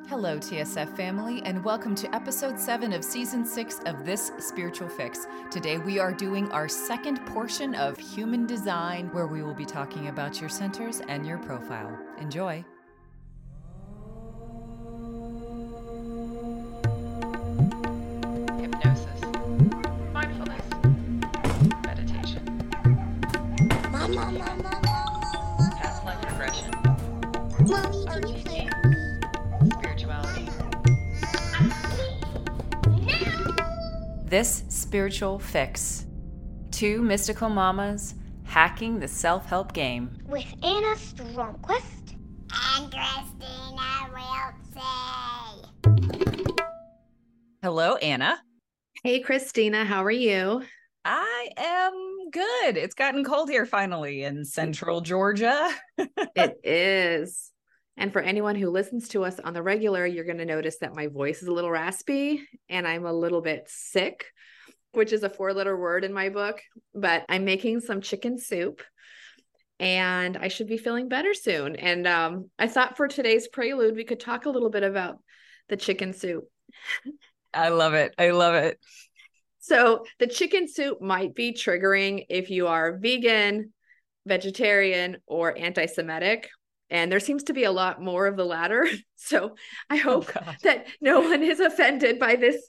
Hello, TSF family, and welcome to episode 7 of season 6 of This Spiritual Fix. Today we are doing our second portion of human design, where we will be talking about your centers and your profile. Enjoy. hypnosis, mindfulness, meditation, past life regression, RTC, This Spiritual Fix. Two mystical mamas hacking the self help game. with Anna Stromquist and Kristina Wiltsey. Hello, Anna. Hey, Kristina, how are you? I am good. It's gotten cold here finally in central Georgia. It is. And for anyone who listens to us on the regular, you're going to notice that my voice is a little raspy and I'm a little bit sick, which is a four letter word in my book. But I'm making some chicken soup and I should be feeling better soon. And um, I thought for today's prelude, we could talk a little bit about the chicken soup. I love it. I love it. So the chicken soup might be triggering if you are vegan, vegetarian, or anti-Semitic. And there seems to be a lot more of the latter. So I oh, hope God. that no one is offended by this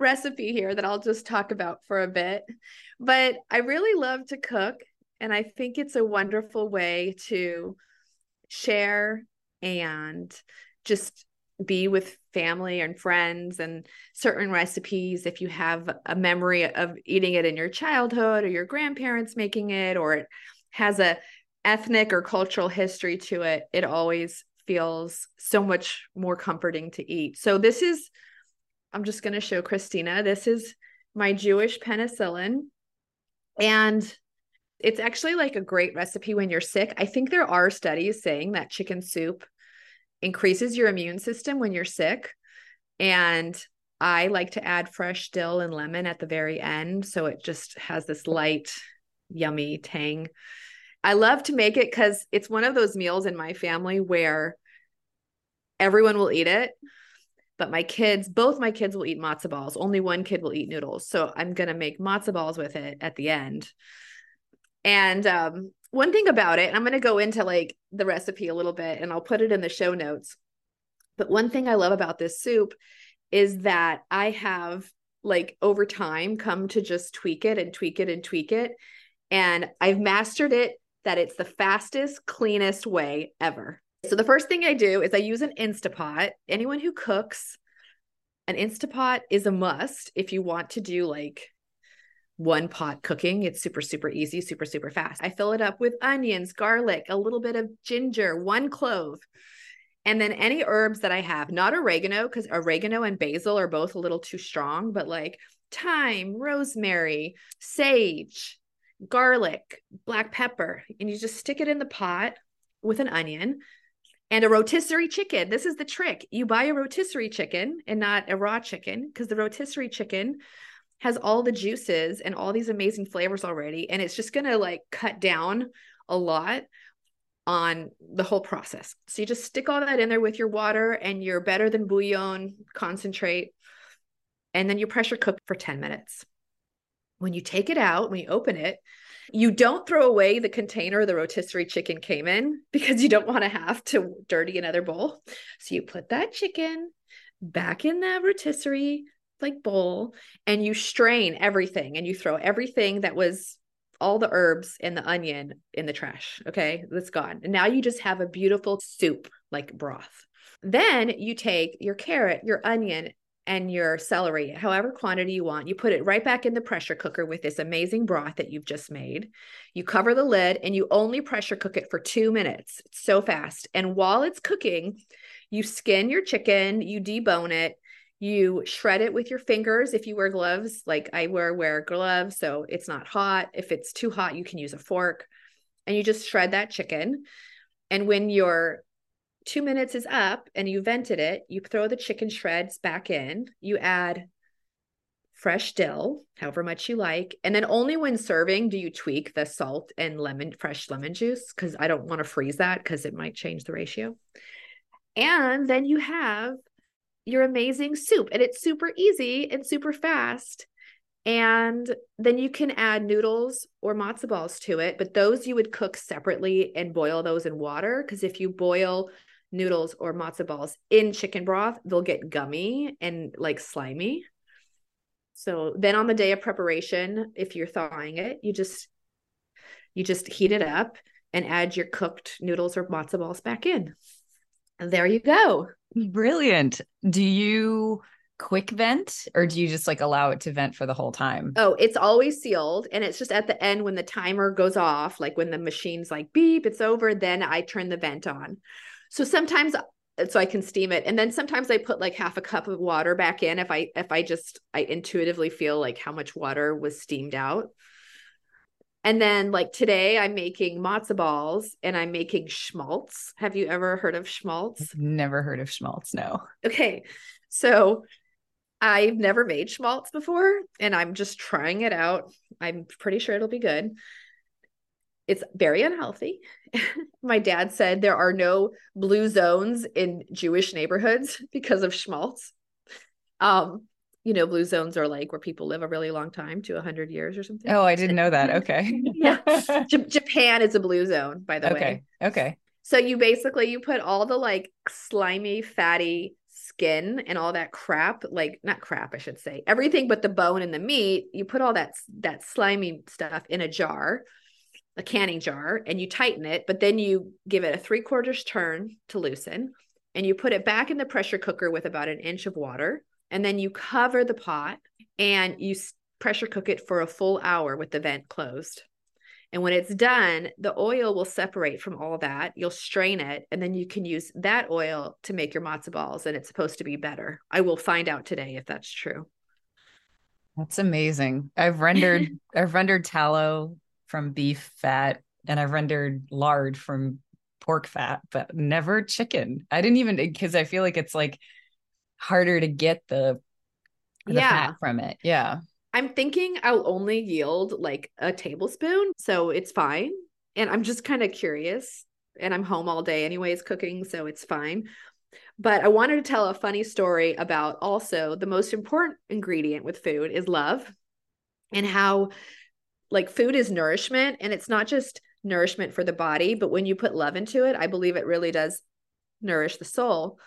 recipe here that I'll just talk about for a bit. But I really love to cook. And I think it's a wonderful way to share and just be with family and friends and certain recipes if you have a memory of eating it in your childhood or your grandparents making it or it has a ethnic or cultural history to it it always feels so much more comforting to eat so this is i'm just going to show kristina this is my jewish penicillin and it's actually like a great recipe when you're sick i think there are studies saying that chicken soup increases your immune system when you're sick. And I like to add fresh dill and lemon at the very end. So it just has this light, yummy tang. I love to make it because it's one of those meals in my family where everyone will eat it. But my kids, both my kids will eat matzo balls. Only one kid will eat noodles. So I'm going to make matzo balls with it at the end. And um, one thing about it, I'm going to go into like the recipe a little bit and I'll put it in the show notes. But one thing I love about this soup is that I have like over time come to just tweak it and tweak it and tweak it. And I've mastered it that it's the fastest, cleanest way ever. So the first thing I do is I use an Instapot. Anyone who cooks, an Instapot is a must if you want to do like one pot cooking. It's super, super easy, super, super fast. I fill it up with onions, garlic, a little bit of ginger, one clove, and then any herbs that I have, not oregano, because oregano and basil are both a little too strong, but like thyme, rosemary, sage, garlic, black pepper. And you just stick it in the pot with an onion and a rotisserie chicken. This is the trick. You buy a rotisserie chicken and not a raw chicken because the rotisserie chicken has all the juices and all these amazing flavors already and it's just going to like cut down a lot on the whole process. So you just stick all that in there with your water and your better than bouillon concentrate and then you pressure cook for 10 minutes. When you take it out, when you open it, you don't throw away the container the rotisserie chicken came in because you don't want to have to dirty another bowl. So you put that chicken back in the rotisserie, like bowl and you strain everything and you throw everything that was all the herbs and the onion in the trash. Okay, that's gone. And now you just have a beautiful soup like broth. Then you take your carrot, your onion, and your celery, however quantity you want. You put it right back in the pressure cooker with this amazing broth that you've just made. You cover the lid and you only pressure cook it for two minutes. It's so fast. And while it's cooking, you skin your chicken, you debone it, you shred it with your fingers if you wear gloves, like I wear wear gloves, so it's not hot. If it's too hot, you can use a fork. And you just shred that chicken. And when your two minutes is up and you vented it, you throw the chicken shreds back in. You add fresh dill, however much you like. And then only when serving do you tweak the salt and lemon, fresh lemon juice, because I don't want to freeze that because it might change the ratio. And then you have your amazing soup, and it's super easy and super fast. And then you can add noodles or matzo balls to it, but those you would cook separately and boil those in water. Because if you boil noodles or matzo balls in chicken broth, they'll get gummy and like slimy. So then on the day of preparation, if you're thawing it, you just you just heat it up and add your cooked noodles or matzo balls back in. And there you go. Brilliant. Do you quick vent or do you just like allow it to vent for the whole time? Oh, it's always sealed. And it's just at the end when the timer goes off, like when the machine's like beep, it's over, then I turn the vent on. So sometimes uh, so I can steam it. And then sometimes I put like half a cup of water back in if I if I just I intuitively feel like how much water was steamed out. And then like today I'm making matzo balls and I'm making schmaltz. Have you ever heard of schmaltz? Never heard of schmaltz, no. Okay. So I've never made schmaltz before and I'm just trying it out. I'm pretty sure it'll be good. It's very unhealthy. My dad said there are no blue zones in Jewish neighborhoods because of schmaltz. Um, you know, blue zones are like where people live a really long time to 100 years or something. Oh, I didn't know that. Okay. yeah. J- Japan is a blue zone, by the okay. way. Okay. So you basically you put all the like slimy, fatty skin and all that crap, like not crap, I should say, everything but the bone and the meat. You put all that that slimy stuff in a jar, a canning jar, and you tighten it. But then you give it a three quarters turn to loosen, and you put it back in the pressure cooker with about an inch of water and then you cover the pot and you pressure cook it for a full hour with the vent closed. And when it's done, the oil will separate from all that. You'll strain it, and then you can use that oil to make your matzo balls, and it's supposed to be better. I will find out today if that's true. That's amazing. I've rendered I've rendered tallow from beef fat, and I've rendered lard from pork fat, but never chicken. I didn't even because I feel like it's like harder to get the, the yeah. fat from it. Yeah. I'm thinking I'll only yield like a tablespoon, so it's fine. And I'm just kind of curious. And I'm home all day anyways cooking, so it's fine. But I wanted to tell a funny story about also the most important ingredient with food is love and how like food is nourishment and it's not just nourishment for the body, but when you put love into it, I believe it really does nourish the soul.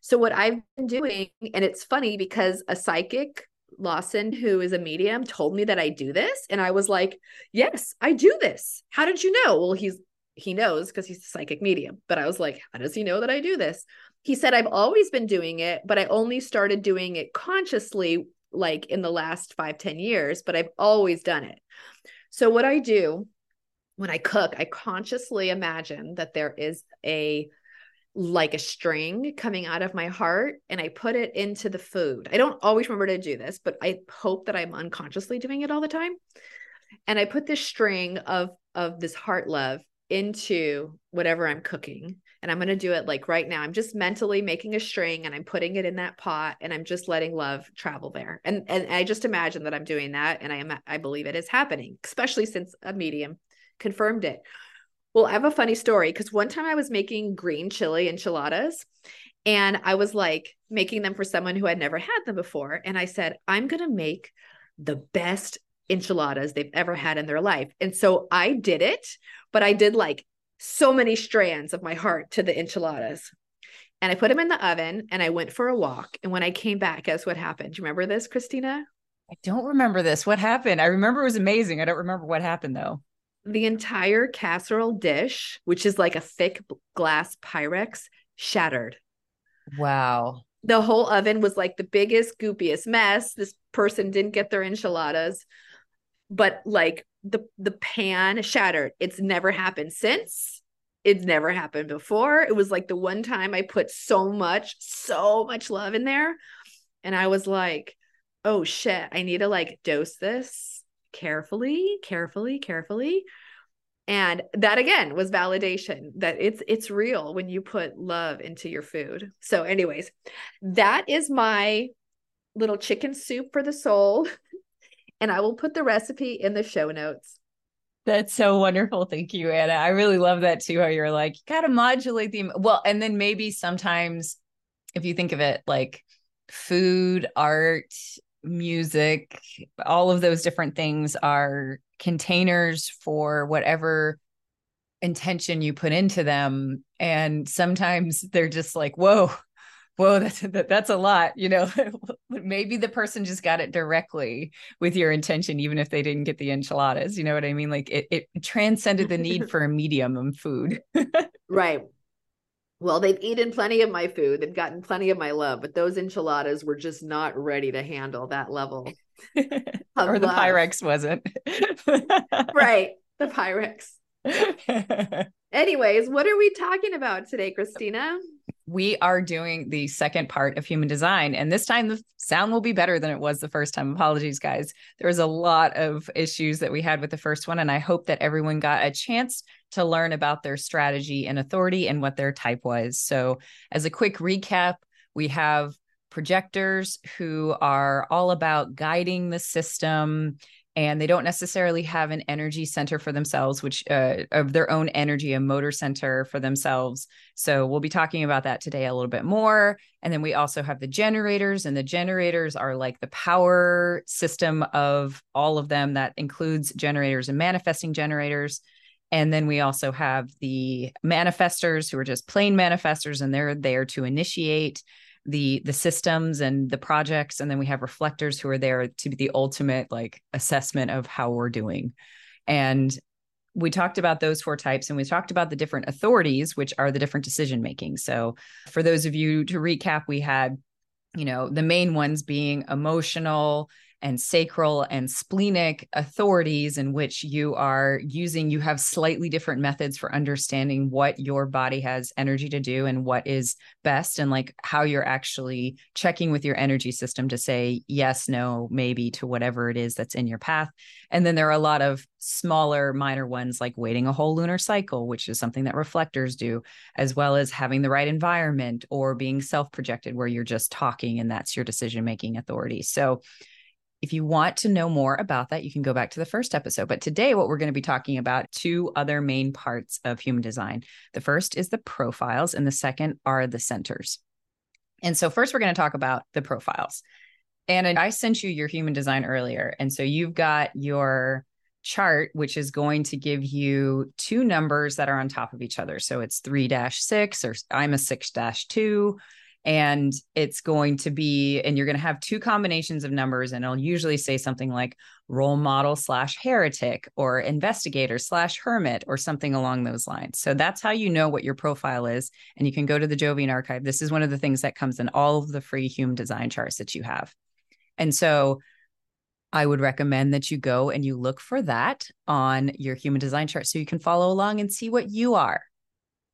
So what I've been doing, and it's funny because a psychic Lawson, who is a medium, told me that I do this. And I was like, yes, I do this. How did you know? Well, he's he knows because he's a psychic medium. But I was like, how does he know that I do this? He said, I've always been doing it, but I only started doing it consciously like in the last five ten years, but I've always done it. So what I do when I cook, I consciously imagine that there is a like a string coming out of my heart and I put it into the food. I don't always remember to do this, but I hope that I'm unconsciously doing it all the time. And I put this string of of this heart love into whatever I'm cooking. And I'm going to do it like right now. I'm just mentally making a string and I'm putting it in that pot and I'm just letting love travel there. And and I just imagine that I'm doing that and I am I believe it is happening, especially since a medium confirmed it. Well, I have a funny story because one time I was making green chili enchiladas and I was like making them for someone who had never had them before. And I said, I'm going to make the best enchiladas they've ever had in their life. And so I did it, but I did like so many strands of my heart to the enchiladas. and I put them in the oven and I went for a walk. And when I came back, guess what happened? Do you remember this, Kristina? I don't remember this. What happened? I remember it was amazing. I don't remember what happened though. The entire casserole dish, which is like a thick glass Pyrex, shattered. Wow. The whole oven was like the biggest, goopiest mess. This person didn't get their enchiladas, but like the the pan shattered. It's never happened since. It's never happened before. It was like the one time I put so much, so much love in there. And I was like, oh shit, I need to like dose this carefully, carefully, carefully. And that again was validation that it's it's real when you put love into your food. So anyways, that is my little chicken soup for the soul. and I will put the recipe in the show notes. That's so wonderful. Thank you, Anna. I really love that too. How you're like, you gotta modulate the well, and then maybe sometimes if you think of it like food, art, music, all of those different things are containers for whatever intention you put into them. And sometimes they're just like, whoa, whoa, that's that's a lot. You know, maybe the person just got it directly with your intention, even if they didn't get the enchiladas. You know what I mean? Like it, it transcended the need for a medium of food. right. Well, they've eaten plenty of my food. They've gotten plenty of my love, but those enchiladas were just not ready to handle that level. or the love. Pyrex wasn't. right. The Pyrex. Anyways, what are we talking about today, Kristina? We are doing the second part of human design. And this time the sound will be better than it was the first time. Apologies, guys. There was a lot of issues that we had with the first one. And I hope that everyone got a chance to learn about their strategy and authority and what their type was. So, as a quick recap, we have projectors who are all about guiding the system and they don't necessarily have an energy center for themselves which uh, of their own energy a motor center for themselves. So we'll be talking about that today a little bit more. And then we also have the generators and the generators are like the power system of all of them. That includes generators and manifesting generators. And then we also have the manifestors who are just plain manifestors and they're there to initiate the the systems and the projects and then we have reflectors who are there to be the ultimate like assessment of how we're doing. And we talked about those four types and we talked about the different authorities which are the different decision making. So for those of you to recap we had you know the main ones being emotional and sacral and splenic authorities in which you are using you have slightly different methods for understanding what your body has energy to do and what is best and like how you're actually checking with your energy system to say yes no maybe to whatever it is that's in your path. And then there are a lot of smaller minor ones like waiting a whole lunar cycle which is something that reflectors do as well as having the right environment or being self projected where you're just talking and that's your decision making authority. So if you want to know more about that, you can go back to the first episode. But today, what we're going to be talking about two other main parts of human design. The first is the profiles, and the second are the centers. And so, first, we're going to talk about the profiles. And I sent you your human design earlier. And so, you've got your chart, which is going to give you two numbers that are on top of each other. So, it's 3 6, or I'm a 6 2 and it's going to be and you're going to have two combinations of numbers and it'll usually say something like role model slash heretic or investigator slash hermit or something along those lines. So that's how you know what your profile is. And you can go to the jovian archive. This is one of the things that comes in all of the free human design charts that you have. And so I would recommend that you go and you look for that on your human design chart so you can follow along and see what you are.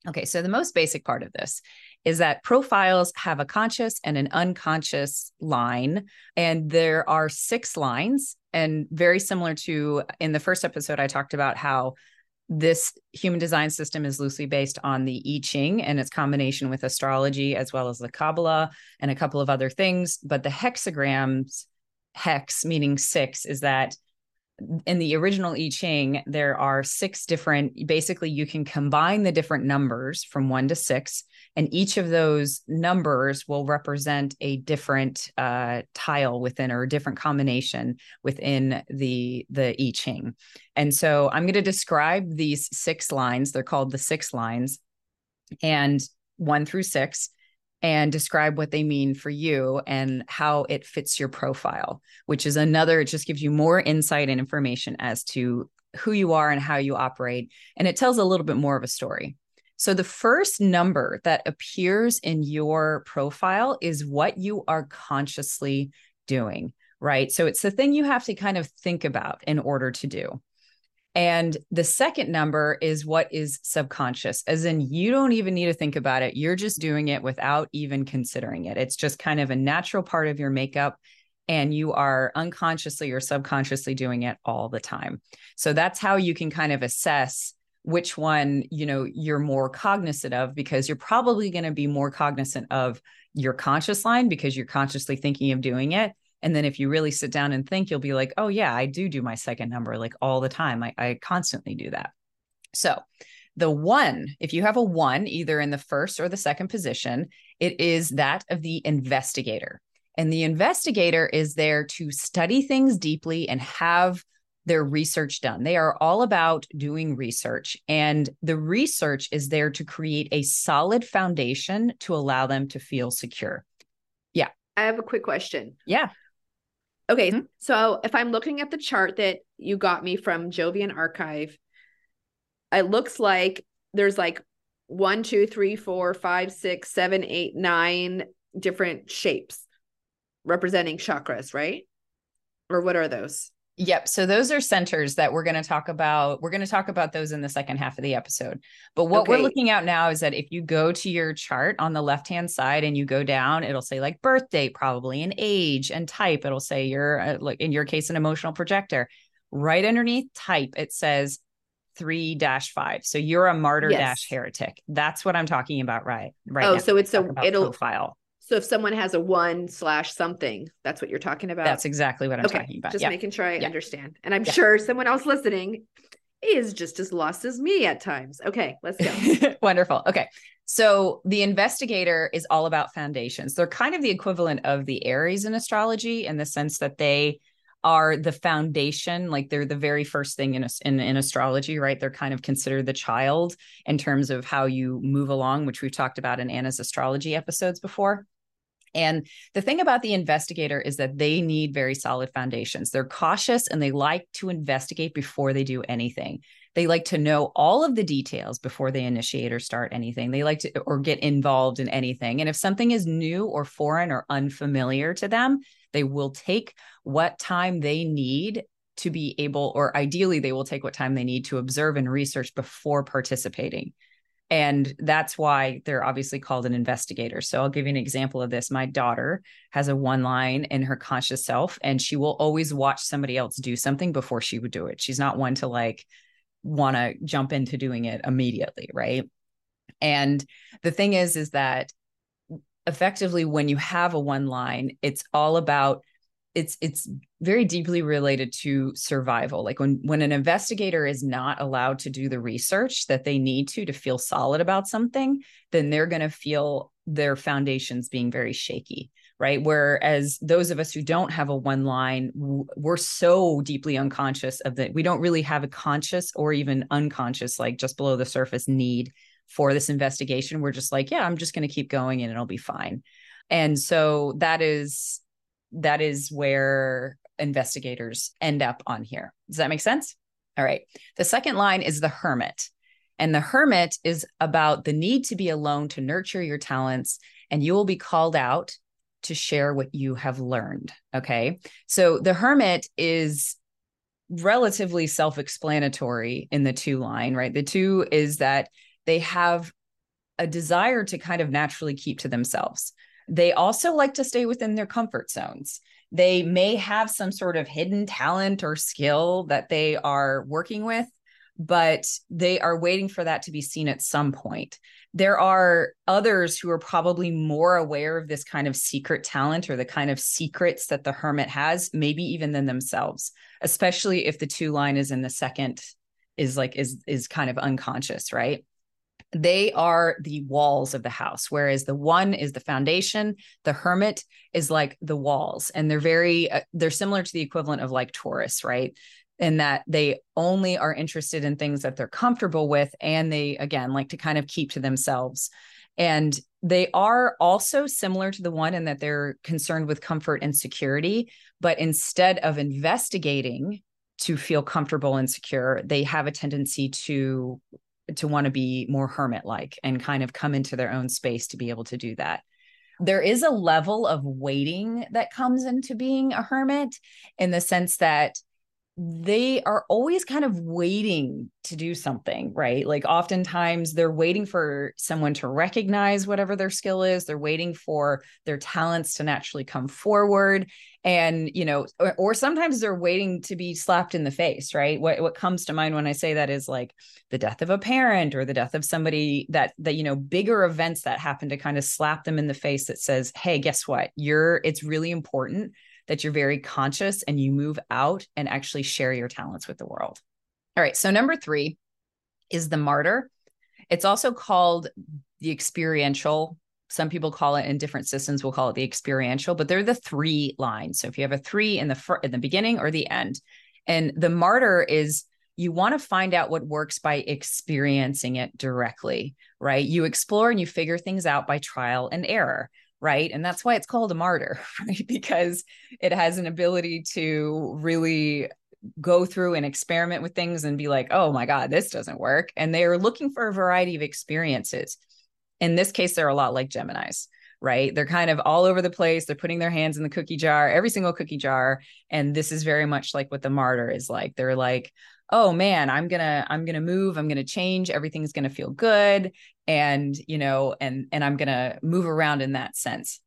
Okay, so the most basic part of this is that profiles have a conscious and an unconscious line. And there are six lines. And very similar to in the first episode, I talked about how this human design system is loosely based on the I Ching and its combination with astrology, as well as the Kabbalah and a couple of other things. But the hexagrams, hex meaning six, is that in the original I Ching, there are six different, basically, you can combine the different numbers from one to six, and each of those numbers will represent a different uh, tile within or a different combination within the, the I Ching. And so I'm going to describe these six lines. They're called the six lines, and one through six. And describe what they mean for you and how it fits your profile, which is another, it just gives you more insight and information as to who you are and how you operate. And it tells a little bit more of a story. So, the first number that appears in your profile is what you are consciously doing, right? So, it's the thing you have to kind of think about in order to do. And the second number is what is subconscious, as in you don't even need to think about it. You're just doing it without even considering it. It's just kind of a natural part of your makeup. And you are unconsciously or subconsciously doing it all the time. So that's how you can kind of assess which one, you know, you're more cognizant of because you're probably going to be more cognizant of your conscious line because you're consciously thinking of doing it and then if you really sit down and think, you'll be like, oh, yeah, I do do my second number like all the time. I, I constantly do that. So the one, if you have a one, either in the first or the second position, it is that of the investigator. And the investigator is there to study things deeply and have their research done. They are all about doing research, and the research is there to create a solid foundation to allow them to feel secure. Yeah. I have a quick question. Yeah. Okay, mm-hmm. so if I'm looking at the chart that you got me from Jovian Archive, it looks like there's like one, two, three, four, five, six, seven, eight, nine different shapes representing chakras, right? Or what are those? Yep. So those are centers that we're going to talk about. We're going to talk about those in the second half of the episode. But what okay. we're looking at now is that if you go to your chart on the left hand side and you go down, it'll say like birth date, probably, and age and type. It'll say you're, uh, like in your case, an emotional projector. Right underneath type, it says three dash five. So you're a martyr dash heretic. That's what I'm talking about, right? Right. Oh, now. so it's a it'll profile. So if someone has a one slash something, that's what you're talking about. That's exactly what I'm okay. talking about. Just yeah. making sure I yeah. understand. And I'm yeah. sure someone else listening is just as lost as me at times. Okay, let's go. Wonderful. Okay. So the investigator is all about foundations. They're kind of the equivalent of the Aries in astrology in the sense that they are the foundation like they're the very first thing in, in in astrology right they're kind of considered the child in terms of how you move along which we've talked about in anna's astrology episodes before and the thing about the investigator is that they need very solid foundations. They're cautious and they like to investigate before they do anything. They like to know all of the details before they initiate or start anything. They like to or get involved in anything. And if something is new or foreign or unfamiliar to them, they will take what time they need to be able, or ideally, they will take what time they need to observe and research before participating. And that's why they're obviously called an investigator. So I'll give you an example of this. My daughter has a one line in her conscious self, and she will always watch somebody else do something before she would do it. She's not one to like want to jump into doing it immediately. Right. And the thing is, is that effectively when you have a one line, it's all about it's it's very deeply related to survival. Like when when an investigator is not allowed to do the research that they need to to feel solid about something then they're going to feel their foundations being very shaky right? Whereas those of us who don't have a one line we're so deeply unconscious of that we don't really have a conscious or even unconscious like just below the surface need for this investigation. We're just like yeah i'm just going to keep going and it'll be fine. And so that is that is where investigators end up on here. Does that make sense? All right. The second line is the hermit. And the hermit is about the need to be alone to nurture your talents, and you will be called out to share what you have learned. Okay. So the hermit is relatively self explanatory in the two line, right? The two is that they have a desire to kind of naturally keep to themselves. They also like to stay within their comfort zones. They may have some sort of hidden talent or skill that they are working with, but they are waiting for that to be seen at some point. There are others who are probably more aware of this kind of secret talent or the kind of secrets that the hermit has, maybe even than themselves, especially if the two line is in the second is like is is kind of unconscious, right? They are the walls of the house whereas the one is the foundation the hermit is like the walls and they're very uh, they're similar to the equivalent of like taurus right in that they only are interested in things that they're comfortable with and they again like to kind of keep to themselves And they are also similar to the one in that they're concerned with comfort and security. But instead of investigating to feel comfortable and secure, they have a tendency to to want to be more hermit like and kind of come into their own space to be able to do that. There is a level of waiting that comes into being a hermit in the sense that they are always kind of waiting to do something, right? Like oftentimes they're waiting for someone to recognize whatever their skill is. They're waiting for their talents to naturally come forward. And, you know, or, or sometimes they're waiting to be slapped in the face, right? What what comes to mind when I say that is like the death of a parent or the death of somebody that that, you know, bigger events that happen to kind of slap them in the face that says, hey, guess what? You're it's really important that you're very conscious and you move out and actually share your talents with the world. All right. So, number three is the martyr. It's also called the experiential. Some people call it in different systems, we'll call it the experiential, but they're the three lines. So, if you have a three in the fr- in the beginning or the end, and the martyr is you want to find out what works by experiencing it directly, right? You explore and you figure things out by trial and error right? And that's why it's called a martyr, right? Because it has an ability to really go through and experiment with things and be like, oh my God, this doesn't work. And they are looking for a variety of experiences. In this case, they're a lot like Geminis, right? They're kind of all over the place. They're putting their hands in the cookie jar, every single cookie jar. And this is very much like what the martyr is like. They're like, oh man i'm gonna i'm gonna move i'm gonna change everything's gonna feel good and you know and and i'm gonna move around in that sense.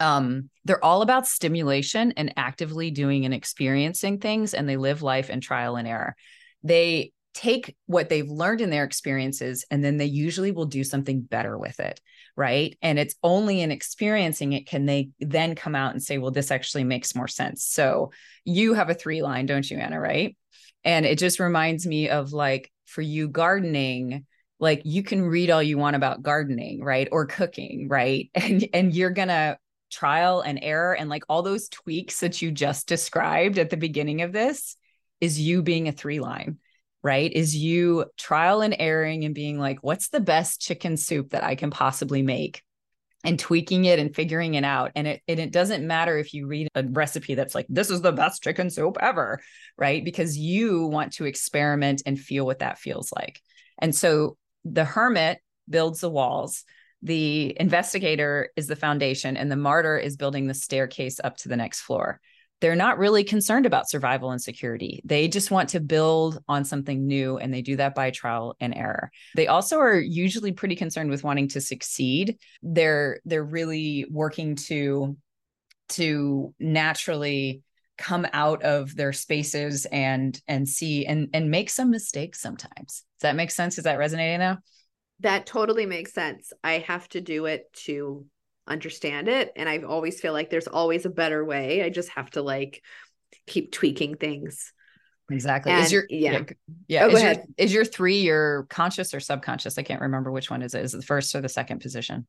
Um they're all about stimulation and actively doing and experiencing things and they live life in trial and error. They take what they've learned in their experiences and then they usually will do something better with it right? And it's only in experiencing it can they then come out and say well this actually makes more sense. So you have a three line don't you anna right? And it just reminds me of like for you gardening like you can read all you want about gardening right or cooking right and and you're gonna trial and error and like all those tweaks that you just described at the beginning of this is you being a three line right is you trial and erroring and being like what's the best chicken soup that i can possibly make and tweaking it and figuring it out. And it, and it doesn't matter if you read a recipe that's like, this is the best chicken soup ever, right? Because you want to experiment and feel what that feels like. And so the hermit builds the walls, the investigator is the foundation, and the martyr is building the staircase up to the next floor they're not really concerned about survival and security. They just want to build on something new and they do that by trial and error. They also are usually pretty concerned with wanting to succeed. They're they're really working to to naturally come out of their spaces and and see and and make some mistakes sometimes. Does that make sense? Is that resonating now? That totally makes sense. I have to do it to understand it and i always feel like there's always a better way i just have to like keep tweaking things exactly and, is your yeah yeah. Oh, is, your, is your three your conscious or subconscious i can't remember which one is it is it the first or the second position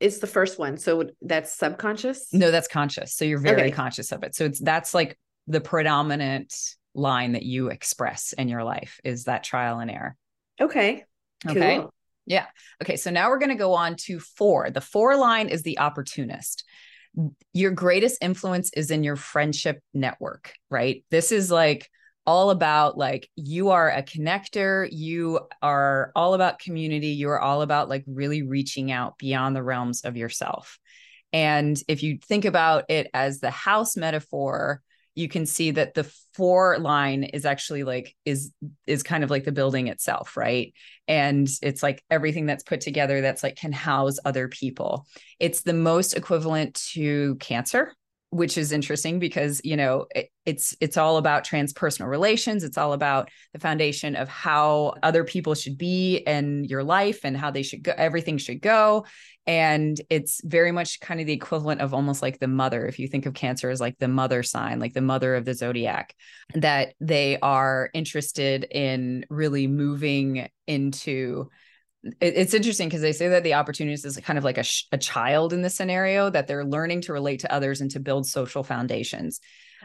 it's the first one so that's subconscious no that's conscious so you're very okay. conscious of it so it's that's like the predominant line that you express in your life is that trial and error okay okay cool. Yeah. Okay. So now we're going to go on to four. The four line is the opportunist. Your greatest influence is in your friendship network, right? This is like all about like you are a connector, you are all about community, you are all about like really reaching out beyond the realms of yourself. And if you think about it as the house metaphor, you can see that the four line is actually like is is kind of like the building itself right? And it's like everything that's put together that's like can house other people. It's the most equivalent to cancer which is interesting because you know it, it's it's all about transpersonal relations. It's all about the foundation of how other people should be in your life and how they should go everything should go. And it's very much kind of the equivalent of almost like the mother. If you think of cancer as like the mother sign like the mother of the zodiac that they are interested in really moving into it's interesting because they say that the opportunist is kind of like a, sh- a child in this scenario that they're learning to relate to others and to build social foundations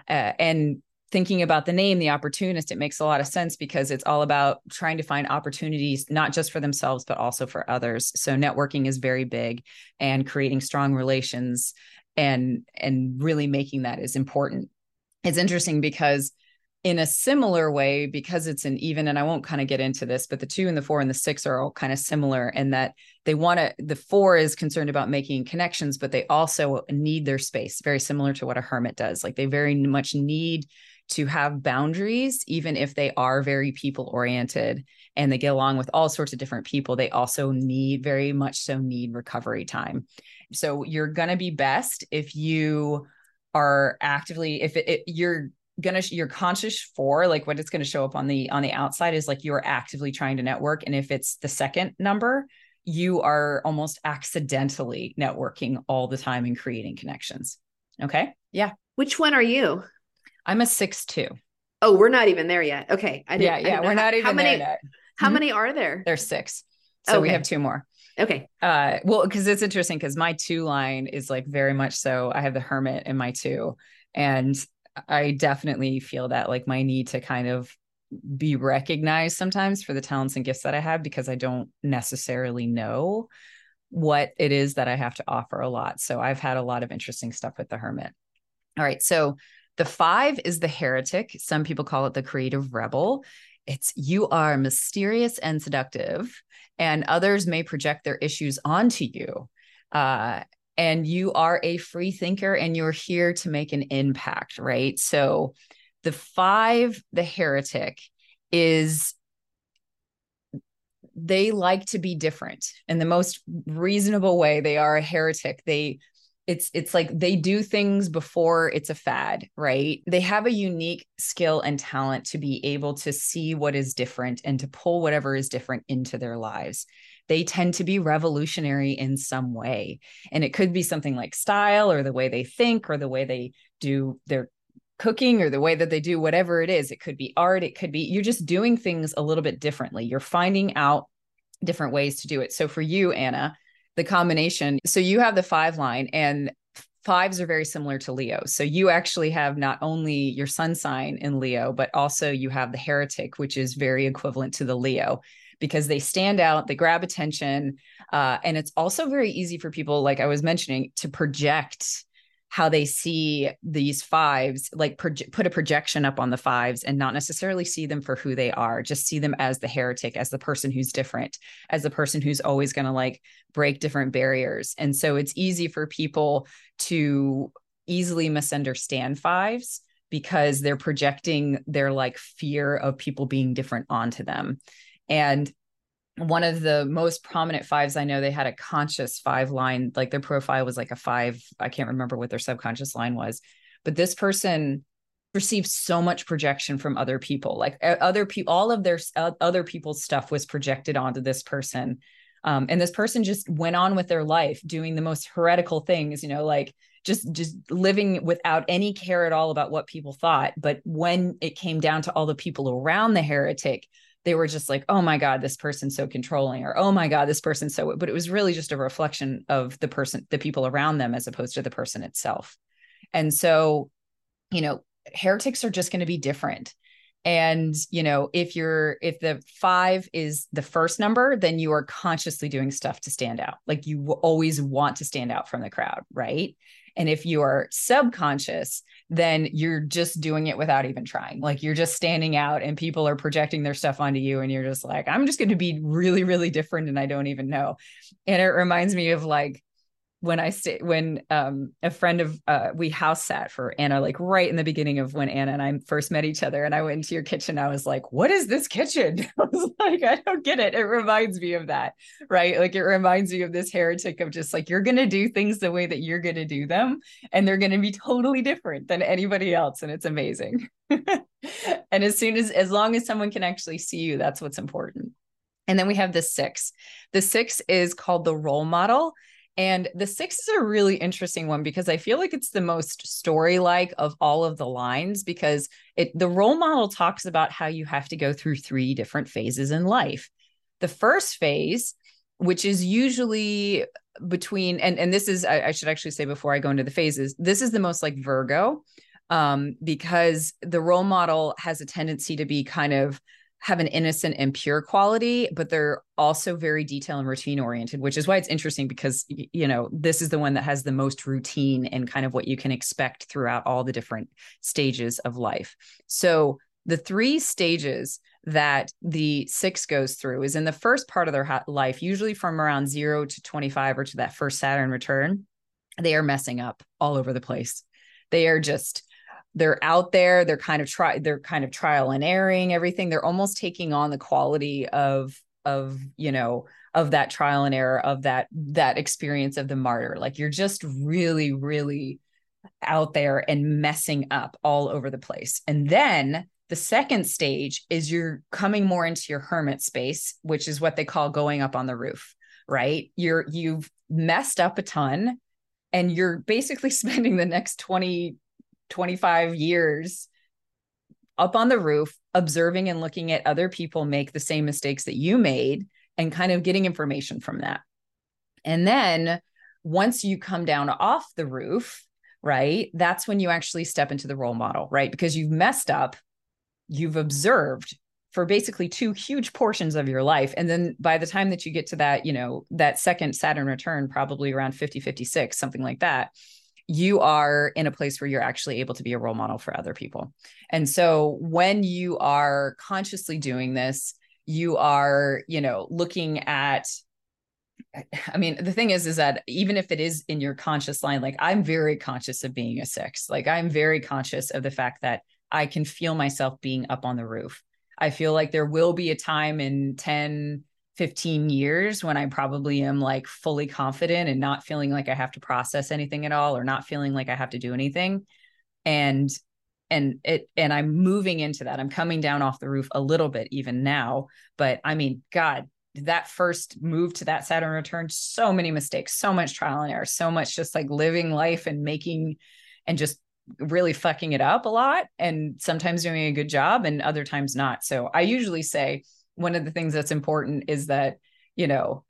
uh, and thinking about the name, the opportunist, it makes a lot of sense because it's all about trying to find opportunities, not just for themselves, but also for others. So networking is very big and creating strong relations and and really making that is important. It's interesting because in a similar way because it's an even and i won't kind of get into this but the two and the four and the six are all kind of similar in that they want to the four is concerned about making connections but they also need their space very similar to what a hermit does. Like they very much need to have boundaries even if they are very people oriented and they get along with all sorts of different people they also need very much so need recovery time. So you're going to be best if you are actively if it, it, you're gonna you're conscious for like what it's going to show up on the on the outside is like you're actively trying to network and if it's the second number you are almost accidentally networking all the time and creating connections. Okay? Yeah. Which one are you? I'm a six two. Oh, we're not even there yet. Okay. I didn't, yeah yeah we're not even how many, there yet. how mm-hmm. many are there? There's six. So okay. we have two more. Okay. Uh well because it's interesting because my two line is like very much so i have the hermit in my two and I definitely feel that like my need to kind of be recognized sometimes for the talents and gifts that I have because I don't necessarily know what it is that I have to offer a lot. So I've had a lot of interesting stuff with the hermit. All right. So the five is the heretic. Some people call it the creative rebel. It's you are mysterious and seductive, and others may project their issues onto you. Uh, and you are a free thinker and you're here to make an impact, right? So the five, the heretic is they like to be different in the most reasonable way. They are a heretic. They it's it's like they do things before it's a fad right they have a unique skill and talent to be able to see what is different and to pull whatever is different into their lives they tend to be revolutionary in some way. And it could be something like style or the way they think or the way they do their cooking or the way that they do whatever it is. It could be art, it could be you're just doing things a little bit differently. You're finding out different ways to do it. So for you, Anna, the combination, so you have the five line and fives are very similar to Leo. So you actually have not only your sun sign in Leo, but also you have the heretic, which is very equivalent to the Leo because they stand out, they grab attention. Uh, and it's also very easy for people, like I was mentioning, to project how they see these fives, like proje- put a projection up on the fives and not necessarily see them for who they are, just see them as the heretic, as the person who's different, as the person who's always going to like break different barriers. And so it's easy for people to easily misunderstand fives because they're projecting their like fear of people being different onto them. And one of the most prominent fives I know, they had a conscious five line, like their profile was like a five. I can't remember what their subconscious line was, but this person received so much projection from other people. Like other people, all of their uh, other people's stuff was projected onto this person. Um, and this person just went on with their life doing the most heretical things, you know, like just just living without any care at all about what people thought. But when it came down to all the people around the heretic, they were just like, oh my God, this person's so controlling, or oh my God, this person's so, but it was really just a reflection of the person, the people around them, as opposed to the person itself. And so, you know, heretics are just going to be different. And, you know, if you're, if the five is the first number, then you are consciously doing stuff to stand out. Like you always want to stand out from the crowd, right? And if you are subconscious, then you're just doing it without even trying. Like you're just standing out and people are projecting their stuff onto you. And you're just like, I'm just going to be really, really different. And I don't even know. And it reminds me of like, when I stay when um a friend of uh we house sat for Anna like right in the beginning of when Anna and I first met each other and I went into your kitchen I was like what is this kitchen? I was like I don't get it. It reminds me of that right? Like it reminds me of this heretic of just like you're going to do things the way that you're going to do them and they're going to be totally different than anybody else and it's amazing. And as soon as as long as someone can actually see you that's what's important. And then we have the 6 the 6 is called the role model and the six is a really interesting one because I feel like it's the most story like of all of the lines because it the role model talks about how you have to go through three different phases in life. The first phase, which is usually between and and this is I, I should actually say before I go into the phases, this is the most like Virgo um, because the role model has a tendency to be kind of have an innocent and pure quality, but they're also very detail and routine oriented, which is why it's interesting because, you know, this is the one that has the most routine and kind of what you can expect throughout all the different stages of life. So the three stages that the six goes through is in the first part of their life, usually from around zero to 25 or to that first Saturn return, they are messing up all over the place. They are just they're out there they're kind of try they're kind of trial and erroring everything. They're almost taking on the quality of of you know of that trial and error of that that experience of the martyr. Like you're just really really out there and messing up all over the place. And then the second stage is you're coming more into your hermit space which is what they call going up on the roof right? You're you've messed up a ton and you're basically spending the next 20 25 years up on the roof, observing and looking at other people make the same mistakes that you made and kind of getting information from that. And then once you come down off the roof, right, that's when you actually step into the role model, right? Because you've messed up, you've observed for basically two huge portions of your life. And then by the time that you get to that, you know, that second Saturn return, probably around 50, 56, something like that, you are in a place where you're actually able to be a role model for other people. And so when you are consciously doing this, you are, you know, looking at I mean, the thing is, is that even if it is in your conscious line, like I'm very conscious of being a six. Like I'm very conscious of the fact that I can feel myself being up on the roof. I feel like there will be a time in 10, 15 years when I probably am like fully confident and not feeling like I have to process anything at all or not feeling like I have to do anything. And and it and I'm moving into that. I'm coming down off the roof a little bit even now, but I mean, god, that first move to that Saturn return, so many mistakes, so much trial and error, so much just like living life and making and just really fucking it up a lot and sometimes doing a good job and other times not. So I usually say one of the things that's important is that you know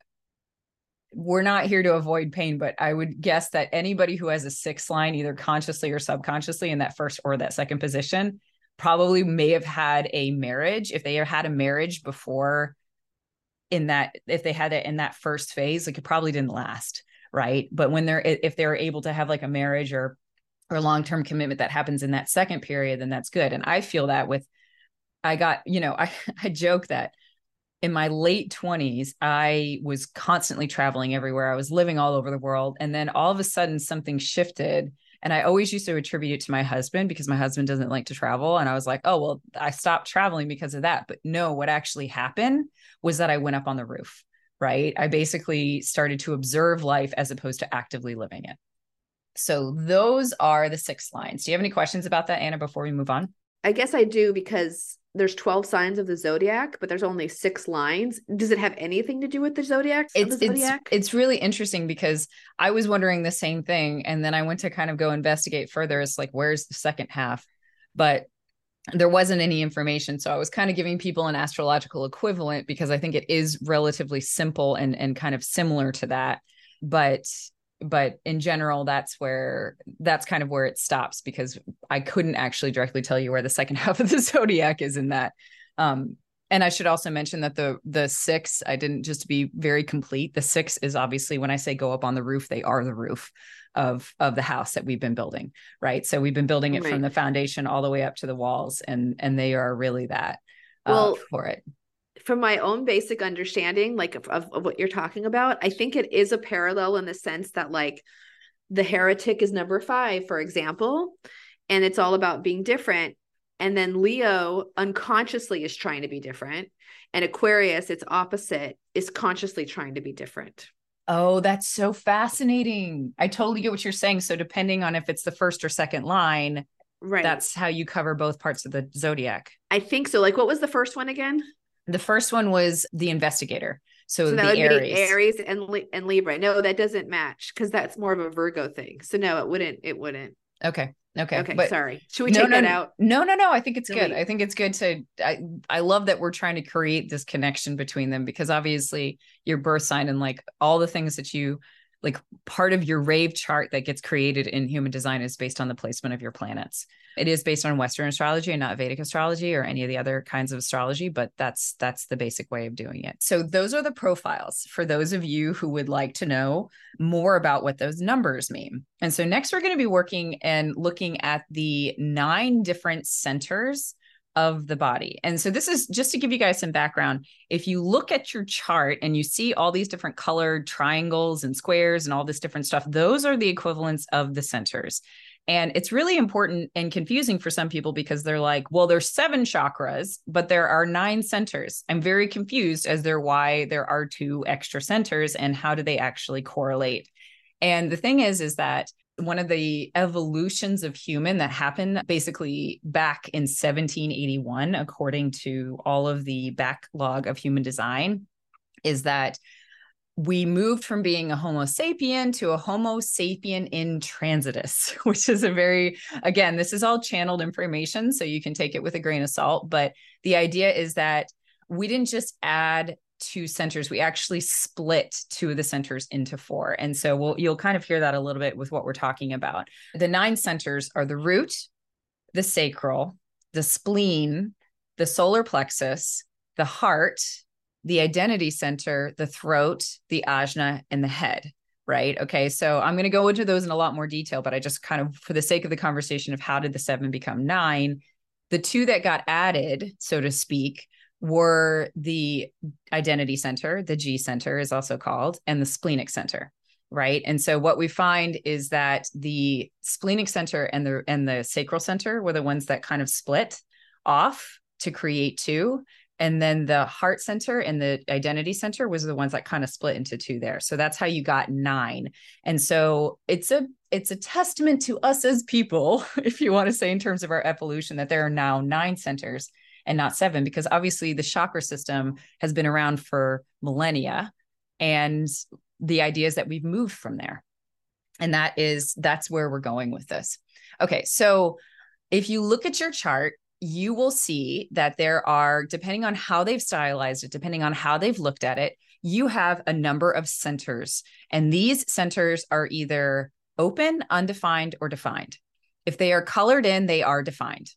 we're not here to avoid pain but i would guess that anybody who has a six line either consciously or subconsciously in that first or that second position probably may have had a marriage. If they had a marriage before in that if they had it in that first phase like it probably didn't last right? But when they're if they're able to have like a marriage or or long-term commitment that happens in that second period then that's good. And i feel that with I got, you know, I, I joke that in my late 20s, I was constantly traveling everywhere. I was living all over the world. And then all of a sudden, something shifted. And I always used to attribute it to my husband because my husband doesn't like to travel. And I was like, oh, well, I stopped traveling because of that. But no, what actually happened was that I went up on the roof, right? I basically started to observe life as opposed to actively living it. So those are the six lines. Do you have any questions about that, Anna, before we move on? I guess I do because there's 12 signs of the zodiac but there's only six lines. Does it have anything to do with the zodiac it's the zodiac? it's it's really interesting because i was wondering the same thing and then i went to kind of go investigate further it's like where's the second half? But there wasn't any information so i was kind of giving people an astrological equivalent because i think it is relatively simple and and kind of similar to that. But but in general that's where that's kind of where it stops because i couldn't actually directly tell you where the second half of the zodiac is in that. Um and i should also mention that the the six i didn't just to be very complete the six is obviously when i say go up on the roof they are the roof of of the house that we've been building right? So we've been building it right. from the foundation all the way up to the walls and and they are really that uh, for it from my own basic understanding like of, of, what you're talking about i think it is a parallel in the sense that like the heretic is number five for example and it's all about being different. And then leo unconsciously is trying to be different and aquarius its opposite is consciously trying to be different. Oh that's so fascinating. I totally get what you're saying. So depending on if it's the first or second line right. that's how you cover both parts of the zodiac. I think so. Like what was the first one again the first one was the investigator. So, so that the Aries. Aries and and Libra. No, that doesn't match because that's more of a Virgo thing. So no, it wouldn't. It wouldn't. Okay. Okay. Okay. But sorry. Should we no, take no, that out? No, no, no. I think it's good. I think it's good to. I I love that we're trying to create this connection between them because obviously your birth sign and like all the things that you like part of your rave chart that gets created in human design is based on the placement of your planets. It is based on Western astrology and not Vedic astrology or any of the other kinds of astrology, but that's that's the basic way of doing it. So those are the profiles for those of you who would like to know more about what those numbers mean. And so next we're going to be working and looking at the nine different centers of the body. And so this is just to give you guys some background. If you look at your chart and you see all these different colored triangles and squares and all this different stuff, those are the equivalents of the centers. And it's really important and confusing for some people because they're like, well, there's seven chakras, but there are nine centers. I'm very confused as to why there are two extra centers and how do they actually correlate. And the thing is, is that one of the evolutions of human that happened basically back in 1781, according to all of the backlog of human design, is that we moved from being a Homo sapien to a Homo sapien in transitus, which is a very, again, this is all channeled information. So you can take it with a grain of salt. But the idea is that we didn't just add two centers we actually split two of the centers into four. And so we'll you'll kind of hear that a little bit with what we're talking about. The nine centers are the root the sacral the spleen the solar plexus the heart the identity center the throat the ajna and the head right? Okay so i'm going to go into those in a lot more detail but i just kind of for the sake of the conversation of how did the seven become nine the two that got added so to speak were the identity center, the G center is also called, and the splenic center, right? And so what we find is that the splenic center and the and the sacral center were the ones that kind of split off to create two. And then the heart center and the identity center was the ones that kind of split into two there. So that's how you got nine. And so it's a it's a testament to us as people, if you want to say in terms of our evolution, that there are now nine centers and not seven because obviously the chakra system has been around for millennia and the idea is that we've moved from there. And that is that's where we're going with this. Okay so if you look at your chart you will see that there are depending on how they've stylized it depending on how they've looked at it you have a number of centers. And these centers are either open undefined or defined. If they are colored in they are defined.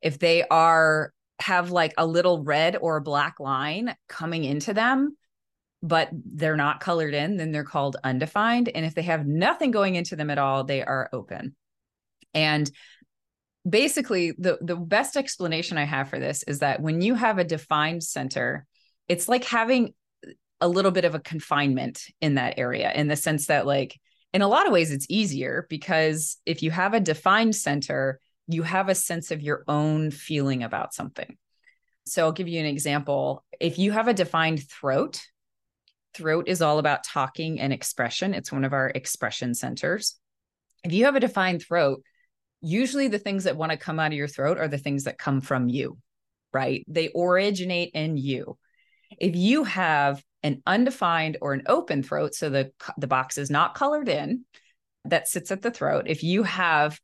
If they are have like a little red or a black line coming into them, but they're not colored in, then they're called undefined. And if they have nothing going into them at all, they are open. And basically the the best explanation I have for this is that when you have a defined center, it's like having a little bit of a confinement in that area in the sense that like in a lot of ways it's easier because if you have a defined center you have a sense of your own feeling about something. So I'll give you an example. If you have a defined throat, throat is all about talking and expression. It's one of our expression centers. If you have a defined throat, usually the things that want to come out of your throat are the things that come from you, right? They originate in you. If you have an undefined or an open throat, so the the box is not colored in, that sits at the throat. If you have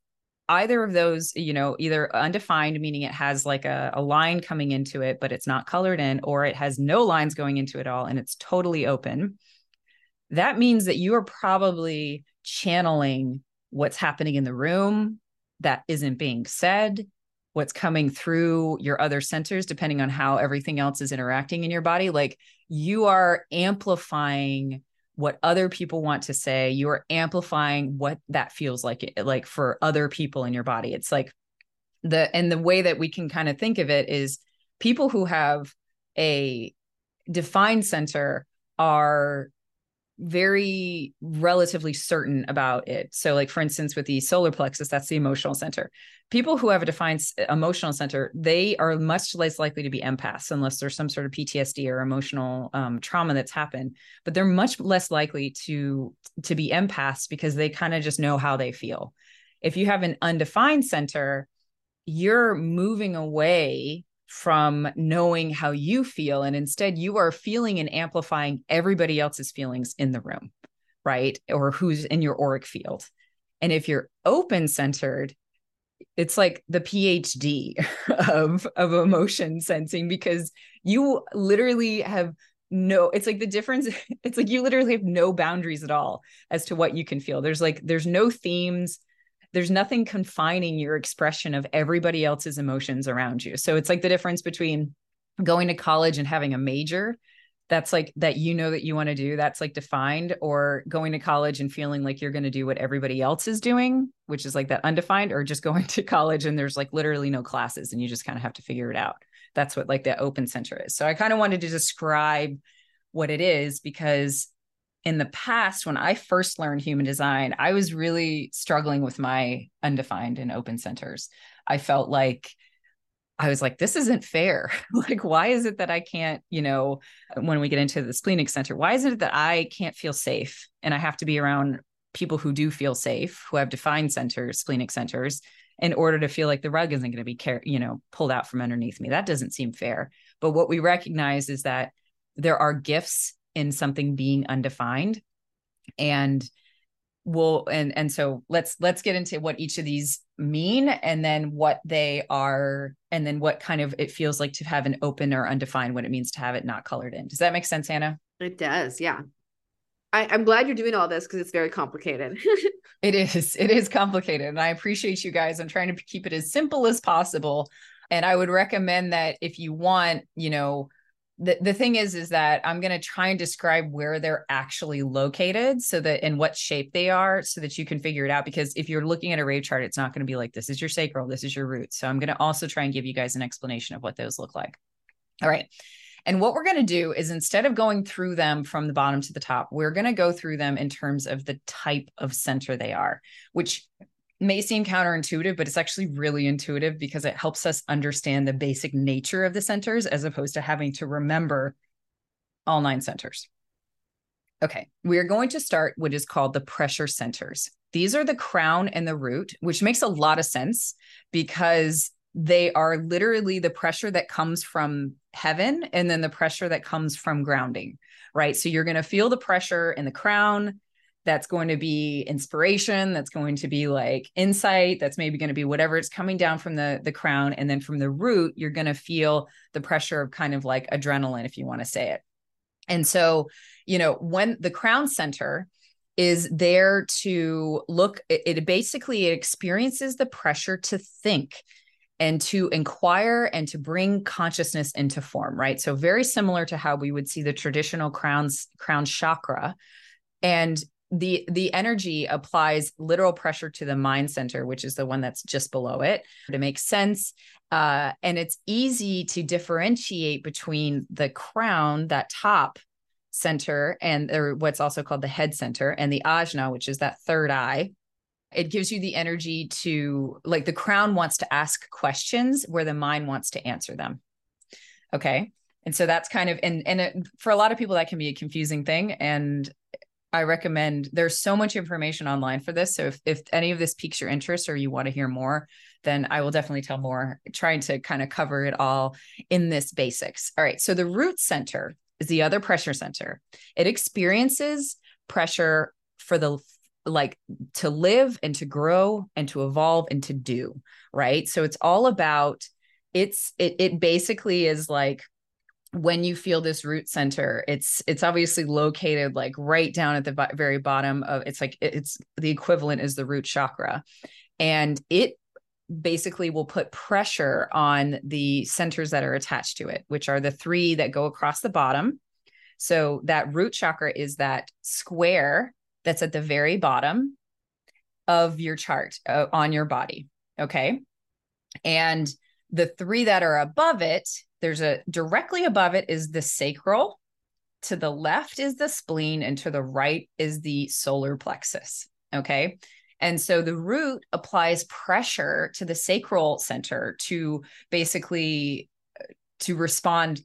either of those, you know, either undefined, meaning it has like a, a line coming into it, but it's not colored in, or it has no lines going into it all and it's totally open, that means that you are probably channeling what's happening in the room that isn't being said, what's coming through your other centers, depending on how everything else is interacting in your body. Like you are amplifying what other people want to say you're amplifying what that feels like eh, like for other people in your body. It's like the and the way that we can kind of think of it is people who have a defined center are very relatively certain about it. So, like for instance, with the solar plexus, that's the emotional center. People who have a defined emotional center, they are much less likely to be empaths unless there's some sort of PTSD or emotional um, trauma that's happened. But they're much less likely to to be empaths because they kind of just know how they feel. If you have an undefined center, you're moving away from knowing how you feel and instead you are feeling and amplifying everybody else's feelings in the room right? Or who's in your auric field. And if you're open centered it's like the phd of of emotion sensing because you literally have no it's like the difference it's like you literally have no boundaries at all as to what you can feel. There's like there's no themes there's nothing confining your expression of everybody else's emotions around you. So it's like the difference between going to college and having a major that's like that you know that you want to do that's like defined or going to college and feeling like you're going to do what everybody else is doing which is like that undefined or just going to college and there's like literally no classes and you just kind of have to figure it out. That's what like the open center is. So i kind of wanted to describe what it is because in the past when i first learned human design i was really struggling with my undefined and open centers i felt like I was like, this isn't fair. like, why is it that I can't, you know, when we get into the splenic center, why is it that I can't feel safe and I have to be around people who do feel safe, who have defined centers, splenic centers, in order to feel like the rug isn't going to be, car- you know, pulled out from underneath me? That doesn't seem fair. But what we recognize is that there are gifts in something being undefined. And we'll and and so let's let's get into what each of these mean and then what they are and then what kind of it feels like to have an open or undefined what it means to have it not colored in. Does that make sense hannah it does yeah. I, i'm glad you're doing all this because it's very complicated. It is it is complicated and i appreciate you guys i'm trying to keep it as simple as possible. And i would recommend that if you want you know the, the thing is is that i'm going to try and describe where they're actually located so that in what shape they are so that you can figure it out because if you're looking at a rave chart it's not going to be like this is your sacral this is your root. So i'm going to also try and give you guys an explanation of what those look like. All right. And what we're going to do is instead of going through them from the bottom to the top, we're going to go through them in terms of the type of center they are, which may seem counterintuitive, but it's actually really intuitive because it helps us understand the basic nature of the centers as opposed to having to remember all nine centers. Okay, we are going to start what is called the pressure centers. These are the crown and the root, which makes a lot of sense because they are literally the pressure that comes from heaven and then the pressure that comes from grounding, right? So you're going to feel the pressure in the crown that's going to be inspiration that's going to be like insight that's maybe going to be whatever it's coming down from the the crown and then from the root you're going to feel the pressure of kind of like adrenaline if you want to say it. And so you know when the crown center is there to look it, it basically experiences the pressure to think and to inquire and to bring consciousness into form right? So very similar to how we would see the traditional crowns crown chakra. And the the energy applies literal pressure to the mind center which is the one that's just below it. To make sense uh, and it's easy to differentiate between the crown that top center and or what's also called the head center and the ajna which is that third eye. It gives you the energy to like the crown wants to ask questions where the mind wants to answer them. Okay? And so that's kind of and and it, for a lot of people that can be a confusing thing and I recommend there's so much information online for this. So if, if any of this piques your interest or you want to hear more, then I will definitely tell more, trying to kind of cover it all in this basics. All right. So the root center is the other pressure center. It experiences pressure for the like to live and to grow and to evolve and to do, right? So it's all about it's it it basically is like when you feel this root center it's it's obviously located like right down at the very bottom of it's like it's the equivalent is the root chakra. And it basically will put pressure on the centers that are attached to it which are the three that go across the bottom. So that root chakra is that square that's at the very bottom of your chart uh, on your body okay? And the three that are above it there's a directly above it is the sacral. To the left is the spleen, and to the right is the solar plexus. Okay. And so the root applies pressure to the sacral center to basically uh, to respond.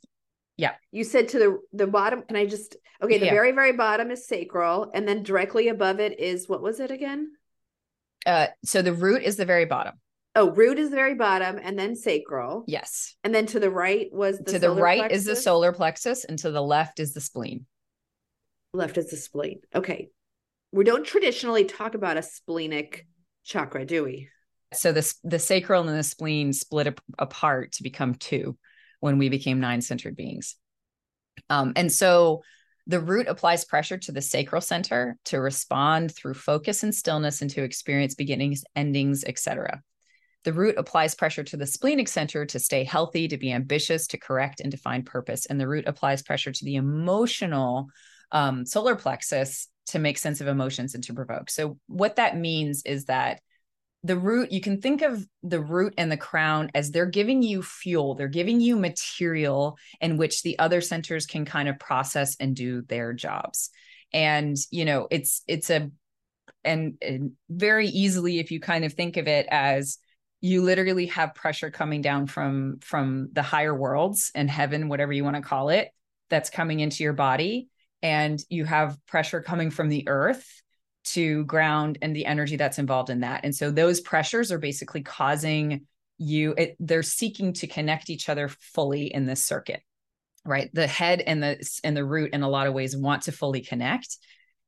Yeah. You said to the the bottom. Can I just okay, the yeah. very, very bottom is sacral, and then directly above it is what was it again? Uh so the root is the very bottom. Oh, root is the very bottom and then sacral. Yes. And then to the right was the To the right plexus? is the solar plexus and to the left is the spleen. Left is the spleen. Okay. We don't traditionally talk about a splenic chakra, do we? So the the sacral and the spleen split apart to become two when we became nine centered beings. Um, and so the root applies pressure to the sacral center to respond through focus and stillness and to experience beginnings, endings, etc. The root applies pressure to the splenic center to stay healthy, to be ambitious, to correct, and to find purpose. And the root applies pressure to the emotional um, solar plexus to make sense of emotions and to provoke. So, what that means is that the root, you can think of the root and the crown as they're giving you fuel, they're giving you material in which the other centers can kind of process and do their jobs. And, you know, it's, it's a, and, and very easily, if you kind of think of it as, you literally have pressure coming down from from the higher worlds and heaven whatever you want to call it that's coming into your body and you have pressure coming from the earth to ground and the energy that's involved in that. And so those pressures are basically causing you, it, they're seeking to connect each other fully in this circuit, right? The head and the and the root in a lot of ways want to fully connect.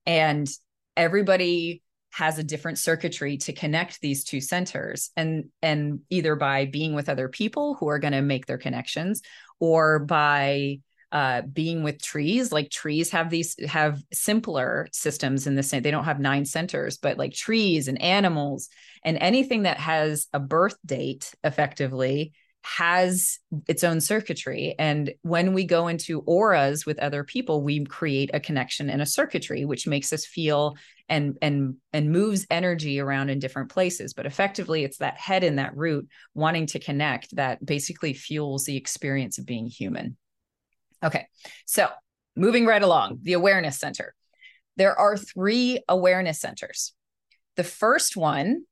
And everybody has a different circuitry to connect these two centers and and either by being with other people who are going to make their connections or by uh, being with trees. Like trees have these have simpler systems in the same they don't have nine centers but like trees and animals and anything that has a birth date effectively has its own circuitry. And when we go into auras with other people we create a connection and a circuitry which makes us feel and and and moves energy around in different places but effectively it's that head and that root wanting to connect that basically fuels the experience of being human Okay, so moving right along, the awareness center. There are three awareness centers. The first one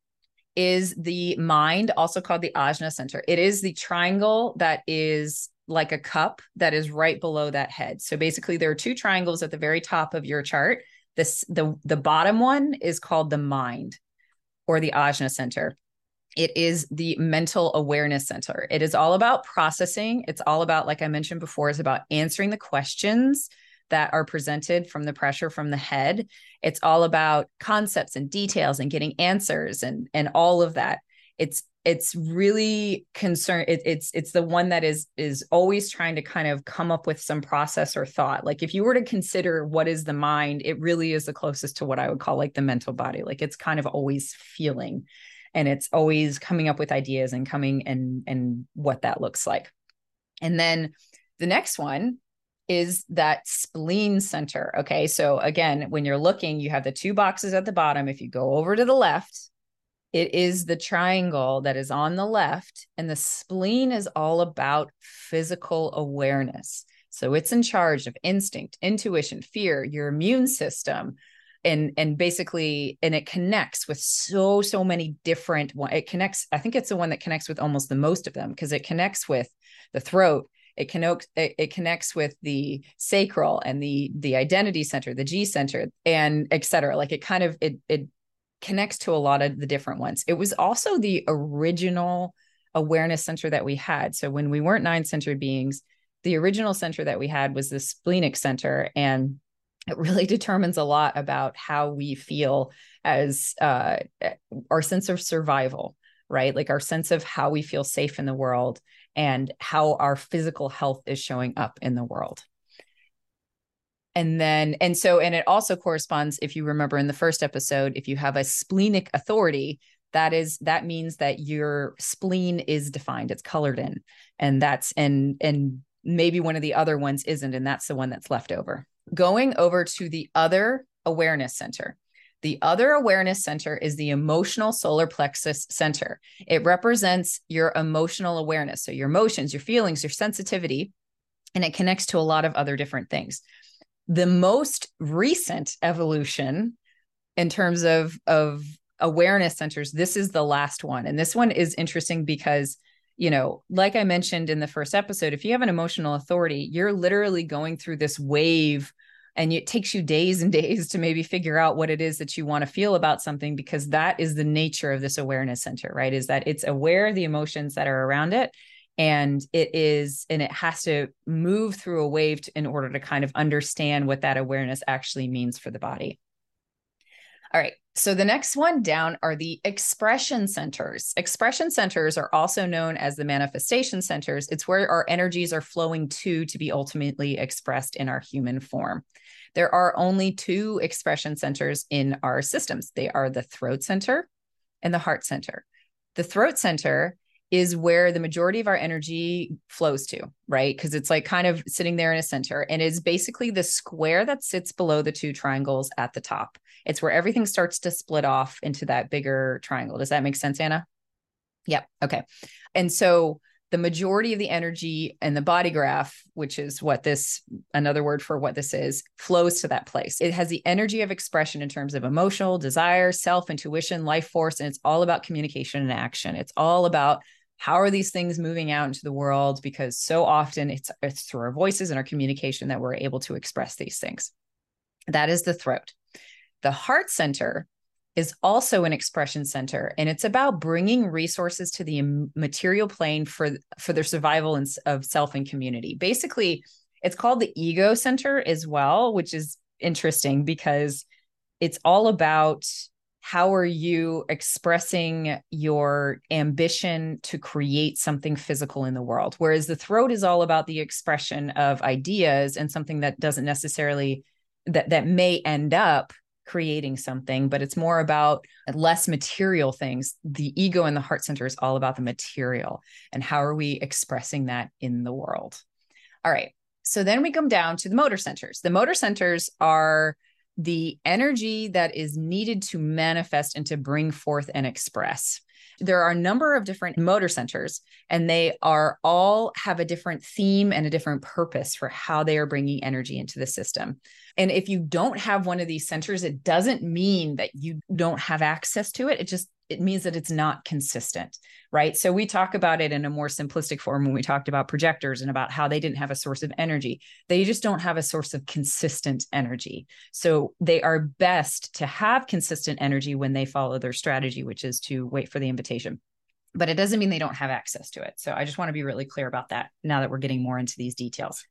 is the mind, also called the ajna center. It is the triangle that is like a cup that is right below that head. So basically, there are two triangles at the very top of your chart. This the the bottom one is called the mind or the ajna center it is the mental awareness center. It is all about processing. It's all about, like I mentioned before, is about answering the questions that are presented from the pressure from the head. It's all about concepts and details and getting answers and and all of that. It's it's really concerned it, it's it's the one that is is always trying to kind of come up with some process or thought. Like if you were to consider what is the mind it really is the closest to what i would call like the mental body. Like it's kind of always feeling and it's always coming up with ideas and coming and and what that looks like. And then the next one is that spleen center. Okay so again when you're looking you have the two boxes at the bottom. If you go over to the left it is the triangle that is on the left and the spleen is all about physical awareness. So it's in charge of instinct intuition fear your immune system and and basically and it connects with so so many different it connects i think it's the one that connects with almost the most of them because it connects with the throat it connects it, it, connects with the sacral and the the identity center the g center and etc like it kind of it it connects to a lot of the different ones. It was also the original awareness center that we had. So when we weren't nine centered beings the original center that we had was the splenic center and it really determines a lot about how we feel as uh, our sense of survival right? Like our sense of how we feel safe in the world and how our physical health is showing up in the world and then and so and it also corresponds if you remember in the first episode if you have a splenic authority that is that means that your spleen is defined it's colored in and that's and and maybe one of the other ones isn't and that's the one that's left over going over to the other awareness center. The other awareness center is the emotional solar plexus center. It represents your emotional awareness. So, your emotions, your feelings, your sensitivity, and it connects to a lot of other different things. The most recent evolution in terms of, of awareness centers, this is the last one. And this one is interesting because you know, like I mentioned in the first episode, if you have an emotional authority, you're literally going through this wave and it takes you days and days to maybe figure out what it is that you want to feel about something because that is the nature of this awareness center, right? Is that it's aware of the emotions that are around it and it is and it has to move through a wave to, in order to kind of understand what that awareness actually means for the body. All right. So the next one down are the expression centers. Expression centers are also known as the manifestation centers. It's where our energies are flowing to to be ultimately expressed in our human form. There are only two expression centers in our systems. They are the throat center and the heart center. The throat center is where the majority of our energy flows to, right? Because it's like kind of sitting there in a center and is basically the square that sits below the two triangles at the top. It's where everything starts to split off into that bigger triangle. Does that make sense, Anna? Yep. Okay. And so the majority of the energy and the body graph, which is what this, another word for what this is, flows to that place. It has the energy of expression in terms of emotional, desire, self, intuition, life force, and it's all about communication and action. It's all about how are these things moving out into the world? Because so often it's it's through our voices and our communication that we're able to express these things. That is the throat. The heart center is also an expression center and it's about bringing resources to the material plane for for their survival and, of self and community. Basically it's called the ego center as well which is interesting because it's all about how are you expressing your ambition to create something physical in the world? Whereas the throat is all about the expression of ideas and something that doesn't necessarily that that may end up creating something but it's more about less material things. The ego and the heart center is all about the material and how are we expressing that in the world? All right. So then we come down to the motor centers. The motor centers are the energy that is needed to manifest and to bring forth and express. There are a number of different motor centers, and they are all have a different theme and a different purpose for how they are bringing energy into the system. And if you don't have one of these centers, it doesn't mean that you don't have access to it. It just it means that it's not consistent, right? So we talk about it in a more simplistic form when we talked about projectors and about how they didn't have a source of energy. They just don't have a source of consistent energy. So they are best to have consistent energy when they follow their strategy, which is to wait for the invitation. But it doesn't mean they don't have access to it. So I just want to be really clear about that now that we're getting more into these details.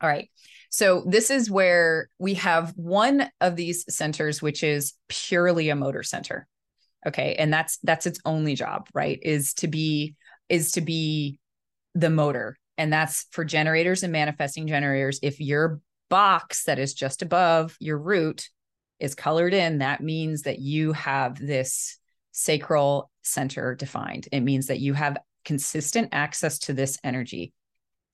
All right. So this is where we have one of these centers, which is purely a motor center okay. And that's that's its only job right? Is to be is to be the motor. And that's for generators and manifesting generators. If your box that is just above your root is colored in that means that you have this sacral center defined. It means that you have consistent access to this energy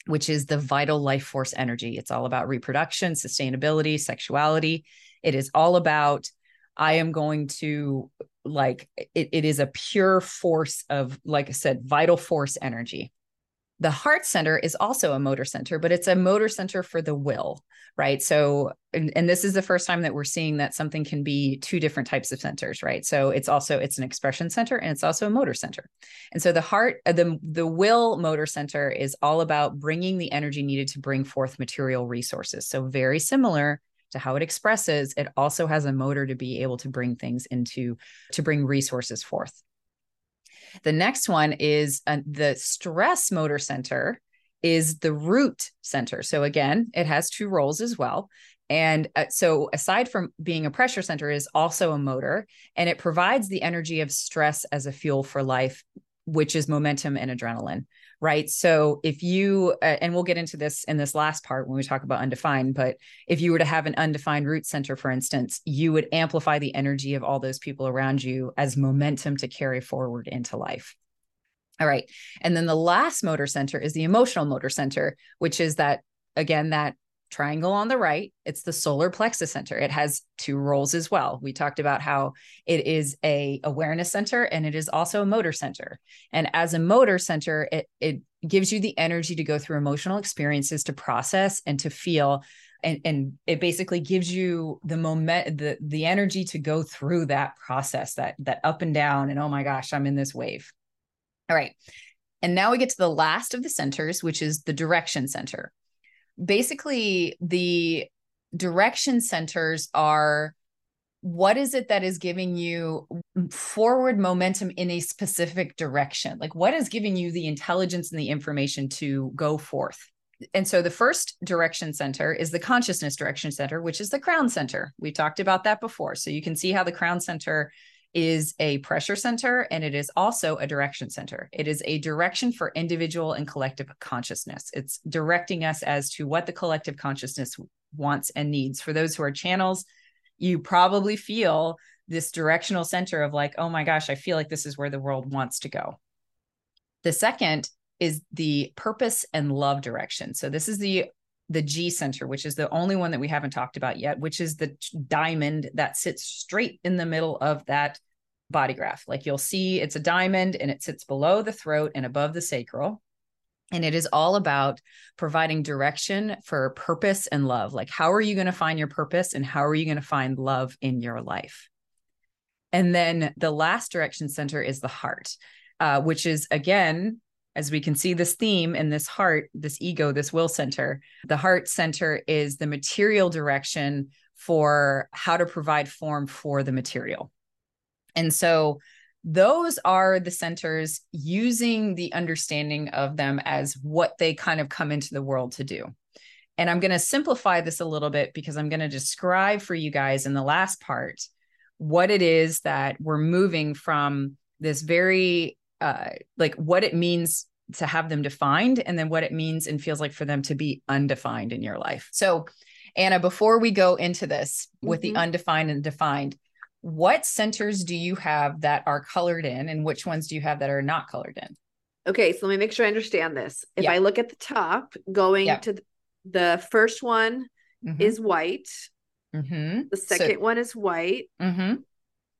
which is the vital life force energy. It's all about reproduction sustainability sexuality. It is all about I am going to like it, it is a pure force of, like I said, vital force energy. The heart center is also a motor center, but it's a motor center for the will, right? So, and, and this is the first time that we're seeing that something can be two different types of centers, right? So it's also it's an expression center and it's also a motor center. And so the heart, uh, the the will motor center is all about bringing the energy needed to bring forth material resources. So very similar to how it expresses, it also has a motor to be able to bring things into, to bring resources forth. The next one is uh, the stress motor center is the root center. So again, it has two roles as well. And uh, so aside from being a pressure center is also a motor and it provides the energy of stress as a fuel for life which is momentum and adrenaline right? So if you, uh, and we'll get into this in this last part when we talk about undefined, but if you were to have an undefined root center, for instance, you would amplify the energy of all those people around you as momentum to carry forward into life. All right. And then the last motor center is the emotional motor center, which is that, again, that triangle on the right it's the solar plexus center. It has two roles as well. We talked about how it is a awareness center and it is also a motor center. And as a motor center it it gives you the energy to go through emotional experiences to process and to feel. And and it basically gives you the moment the the energy to go through that process that that up and down and oh my gosh i'm in this wave. All right. And now we get to the last of the centers which is the direction center basically the direction centers are what is it that is giving you forward momentum in a specific direction like what is giving you the intelligence and the information to go forth and so the first direction center is the consciousness direction center, which is the crown center. We talked about that before. So you can see how the crown center is a pressure center and it is also a direction center. It is a direction for individual and collective consciousness. It's directing us as to what the collective consciousness wants and needs. For those who are channels, you probably feel this directional center of like, oh my gosh, I feel like this is where the world wants to go. The second is the purpose and love direction. So this is the the G center, which is the only one that we haven't talked about yet, which is the diamond that sits straight in the middle of that body graph. Like you'll see it's a diamond and it sits below the throat and above the sacral. And it is all about providing direction for purpose and love. Like, how are you going to find your purpose and how are you going to find love in your life? And then the last direction center is the heart, uh, which is again as we can see this theme in this heart, this ego, this will center, the heart center is the material direction for how to provide form for the material. And so those are the centers using the understanding of them as what they kind of come into the world to do. And I'm going to simplify this a little bit because I'm going to describe for you guys in the last part what it is that we're moving from this very uh, like what it means to have them defined and then what it means and feels like for them to be undefined in your life. So, Anna, before we go into this with mm-hmm. the undefined and defined, what centers do you have that are colored in and which ones do you have that are not colored in? Okay, so let me make sure I understand this. If I look at the top, going to the first one mm-hmm. is white. Mm-hmm. The second so, one is white. Mm-hmm.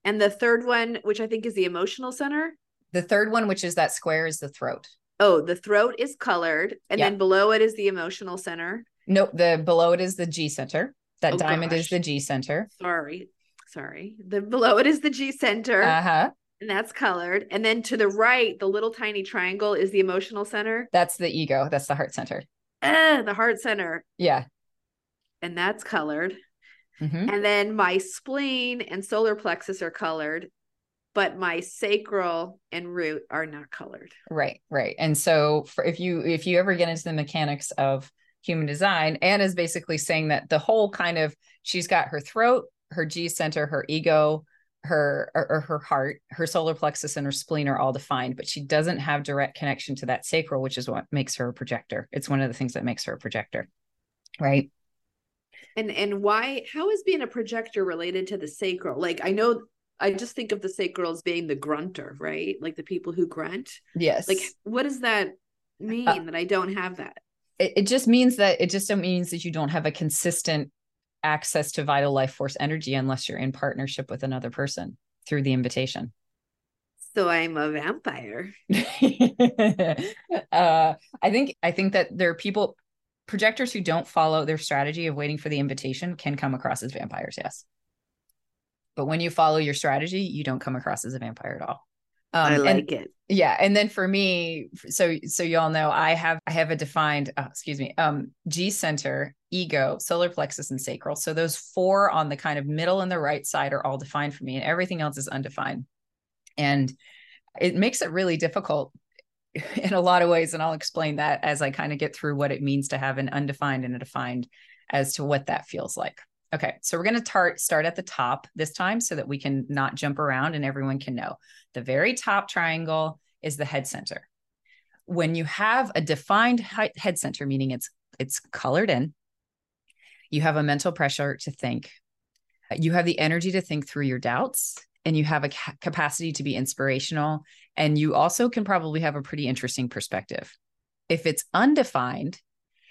And the third one, which I think is the emotional center. The third one, which is that square, is the throat. Oh, the throat is colored, and yeah. then below it is the emotional center. Nope, the below it is the G center. That oh, diamond gosh. is the G center. Sorry, sorry. The below it is the G center. Uh huh. And that's colored. And then to the right, the little tiny triangle is the emotional center. That's the ego. That's the heart center. Ah, the heart center. Yeah. And that's colored. Mm-hmm. And then my spleen and solar plexus are colored but my sacral and root are not colored. Right, right. And so for if you if you ever get into the mechanics of human design, Anna's basically saying that the whole kind of she's got her throat, her G center, her ego, her or, or, her heart, her solar plexus and her spleen are all defined, but she doesn't have direct connection to that sacral, which is what makes her a projector. It's one of the things that makes her a projector. Right. And and why how is being a projector related to the sacral? Like I know I just think of the sacral as being the grunter, right? Like the people who grunt. Yes. Like what does that mean uh, that I don't have that? It, it just means that it just means that you don't have a consistent access to vital life force energy unless you're in partnership with another person through the invitation. So I'm a vampire. uh, I think I think that there are people projectors who don't follow their strategy of waiting for the invitation can come across as vampires. Yes. But when you follow your strategy, you don't come across as a vampire at all. Um, I like and, it. Yeah, and then for me, so so y'all know, I have I have a defined, oh, excuse me, um, G center, ego, solar plexus, and sacral. So those four on the kind of middle and the right side are all defined for me, and everything else is undefined. And it makes it really difficult in a lot of ways, and I'll explain that as I kind of get through what it means to have an undefined and a defined as to what that feels like. Okay, so we're going to tar- start at the top this time so that we can not jump around and everyone can know. The very top triangle is the head center. When you have a defined head center, meaning it's it's colored in, you have a mental pressure to think. You have the energy to think through your doubts and you have a ca- capacity to be inspirational and you also can probably have a pretty interesting perspective. If it's undefined,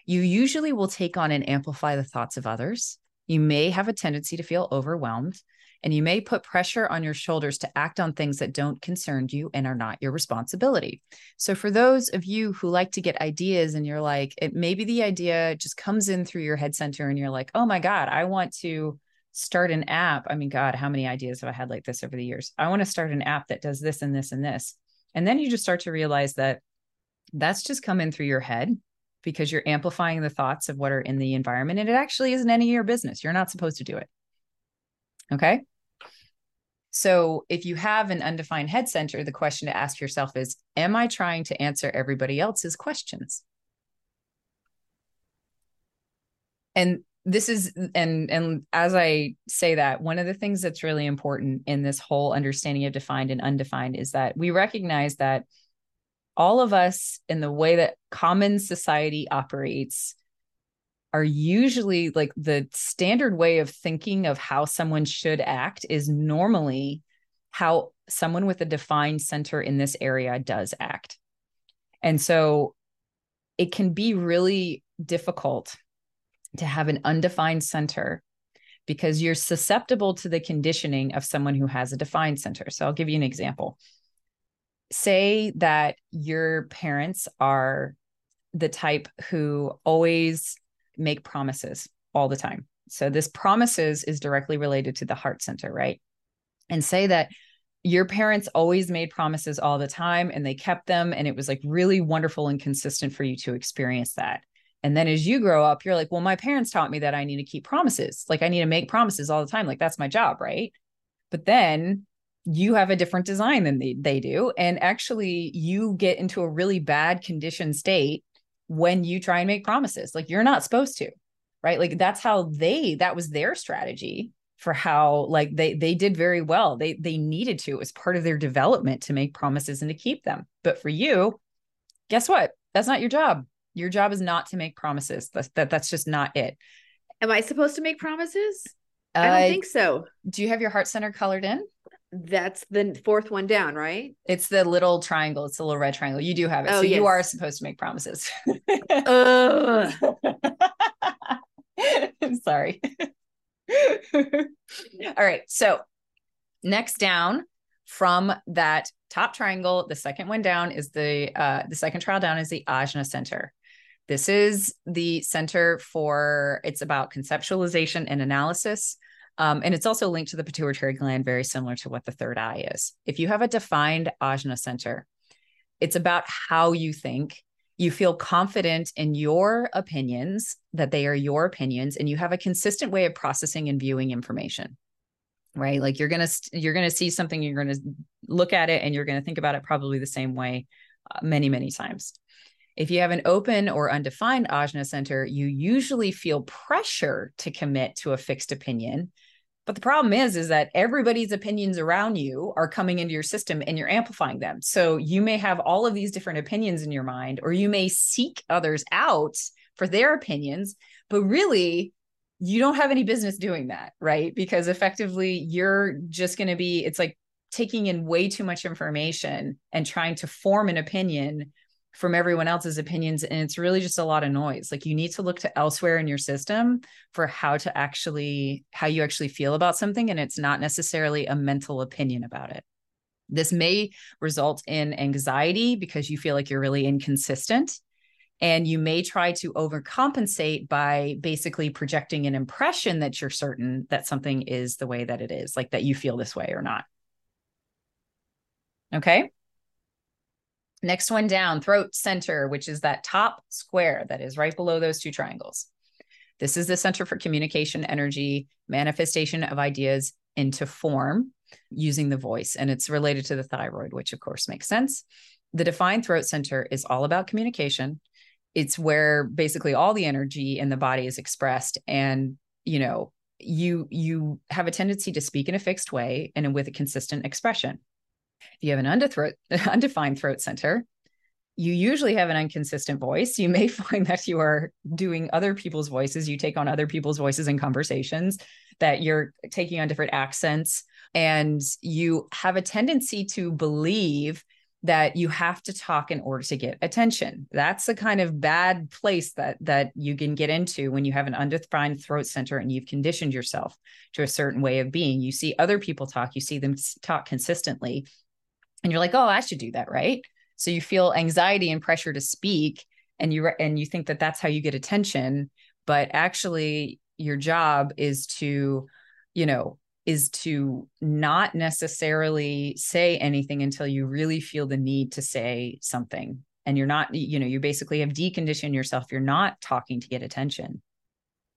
you usually will take on and amplify the thoughts of others you may have a tendency to feel overwhelmed, and you may put pressure on your shoulders to act on things that don't concern you and are not your responsibility. So, for those of you who like to get ideas and you're like, it maybe the idea just comes in through your head center and you're like, oh my God, I want to start an app. I mean, God, how many ideas have I had like this over the years? I want to start an app that does this and this and this. And then you just start to realize that that's just come in through your head because you're amplifying the thoughts of what are in the environment and it actually isn't any of your business. You're not supposed to do it. Okay. So if you have an undefined head center, the question to ask yourself is Am I trying to answer everybody else's questions? and this is and and as i say that one of the things that's really important in this whole understanding of defined and undefined is that we recognize that all of us in the way that common society operates are usually like the standard way of thinking of how someone should act is normally how someone with a defined center in this area does act. And so it can be really difficult to have an undefined center because you're susceptible to the conditioning of someone who has a defined center. So I'll give you an example. Say that your parents are the type who always make promises all the time. So this promises is directly related to the heart center, right? And say that your parents always made promises all the time and they kept them and it was like really wonderful and consistent for you to experience that. And then as you grow up, you're like, well, my parents taught me that I need to keep promises. Like I need to make promises all the time. Like that's my job, right? But then you have a different design than they, they do. And actually, you get into a really bad condition state when you try and make promises. Like you're not supposed to, right? Like that's how they, that was their strategy for how like they they did very well. They they needed to. It was part of their development to make promises and to keep them. But for you, guess what? That's not your job. Your job is not to make promises. That's that that's just not it. Am I supposed to make promises? I don't Uh, think so. Do you have your heart center colored in? That's the fourth one down, right? It's the little triangle. It's the little red triangle. You do have it. Oh, so you are supposed to make promises. I'm sorry. All right. So next down from that top triangle, the second one down is the uh the second trial down is the ajna center. This is the center for it's about conceptualization and analysis. Um, and it's also linked to the pituitary gland, very similar to what the third eye is. If you have a defined ajna center, it's about how you think. You feel confident in your opinions, that they are your opinions, and you have a consistent way of processing and viewing information. Right? Like you're gonna you're gonna see something, you're gonna look at it, and you're gonna think about it probably the same way uh, many many times. If you have an open or undefined ajna center, you usually feel pressure to commit to a fixed opinion but the problem is, is that everybody's opinions around you are coming into your system and you're amplifying them. So you may have all of these different opinions in your mind, or you may seek others out for their opinions, but really you don't have any business doing that, right? Because effectively you're just going to be, it's like taking in way too much information and trying to form an opinion from everyone else's opinions and it's really just a lot of noise. Like you need to look to elsewhere in your system for how to actually how you actually feel about something and it's not necessarily a mental opinion about it. This may result in anxiety because you feel like you're really inconsistent and you may try to overcompensate by basically projecting an impression that you're certain that something is the way that it is like that you feel this way or not. Okay Next one down, throat center, which is that top square that is right below those two triangles. This is the center for communication, energy, manifestation of ideas into form using the voice. And it's related to the thyroid, which of course makes sense. The defined throat center is all about communication. It's where basically all the energy in the body is expressed. And, you know, you you have a tendency to speak in a fixed way and with a consistent expression. If you have an undefined undefined throat center, you usually have an inconsistent voice. You may find that you are doing other people's voices. You take on other people's voices in conversations, that you're taking on different accents, and you have a tendency to believe that you have to talk in order to get attention. That's the kind of bad place that that you can get into when you have an undefined throat center and you've conditioned yourself to a certain way of being. You see other people talk, you see them talk consistently, and you're like, "Oh, I should do that, right?" So you feel anxiety and pressure to speak and you and you think that that's how you get attention, but actually your job is to, you know, is to not necessarily say anything until you really feel the need to say something. And you're not, you know, you basically have deconditioned yourself. You're not talking to get attention,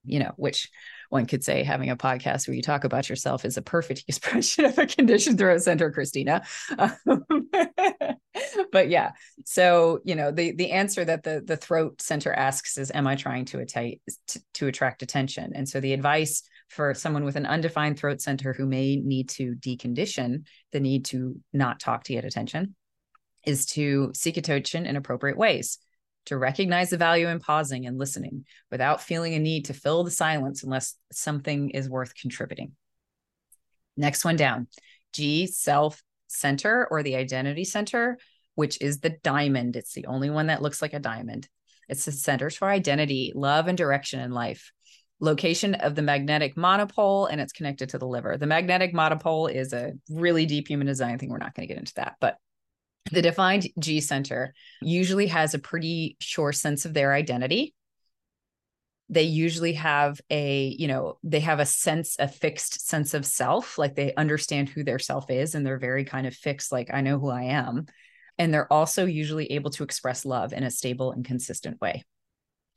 you know, which one could say having a podcast where you talk about yourself is a perfect expression of a conditioned throat center, Kristina. Um, but yeah so you know the the answer that the the throat center asks is am i trying to, atti- to, to attract attention and so the advice for someone with an undefined throat center who may need to decondition the need to not talk to get attention is to seek attention in appropriate ways to recognize the value in pausing and listening without feeling a need to fill the silence unless something is worth contributing. Next one down. G self center or the identity center which is the diamond. It's the only one that looks like a diamond. It's the centers for identity love and direction in life. Location of the magnetic monopole and it's connected to the liver. The magnetic monopole is a really deep human design thing. We're not going to get into that, but the defined G center usually has a pretty sure sense of their identity. They usually have a, you know, they have a sense, a fixed sense of self, like they understand who their self is and they're very kind of fixed, like, I know who I am. And they're also usually able to express love in a stable and consistent way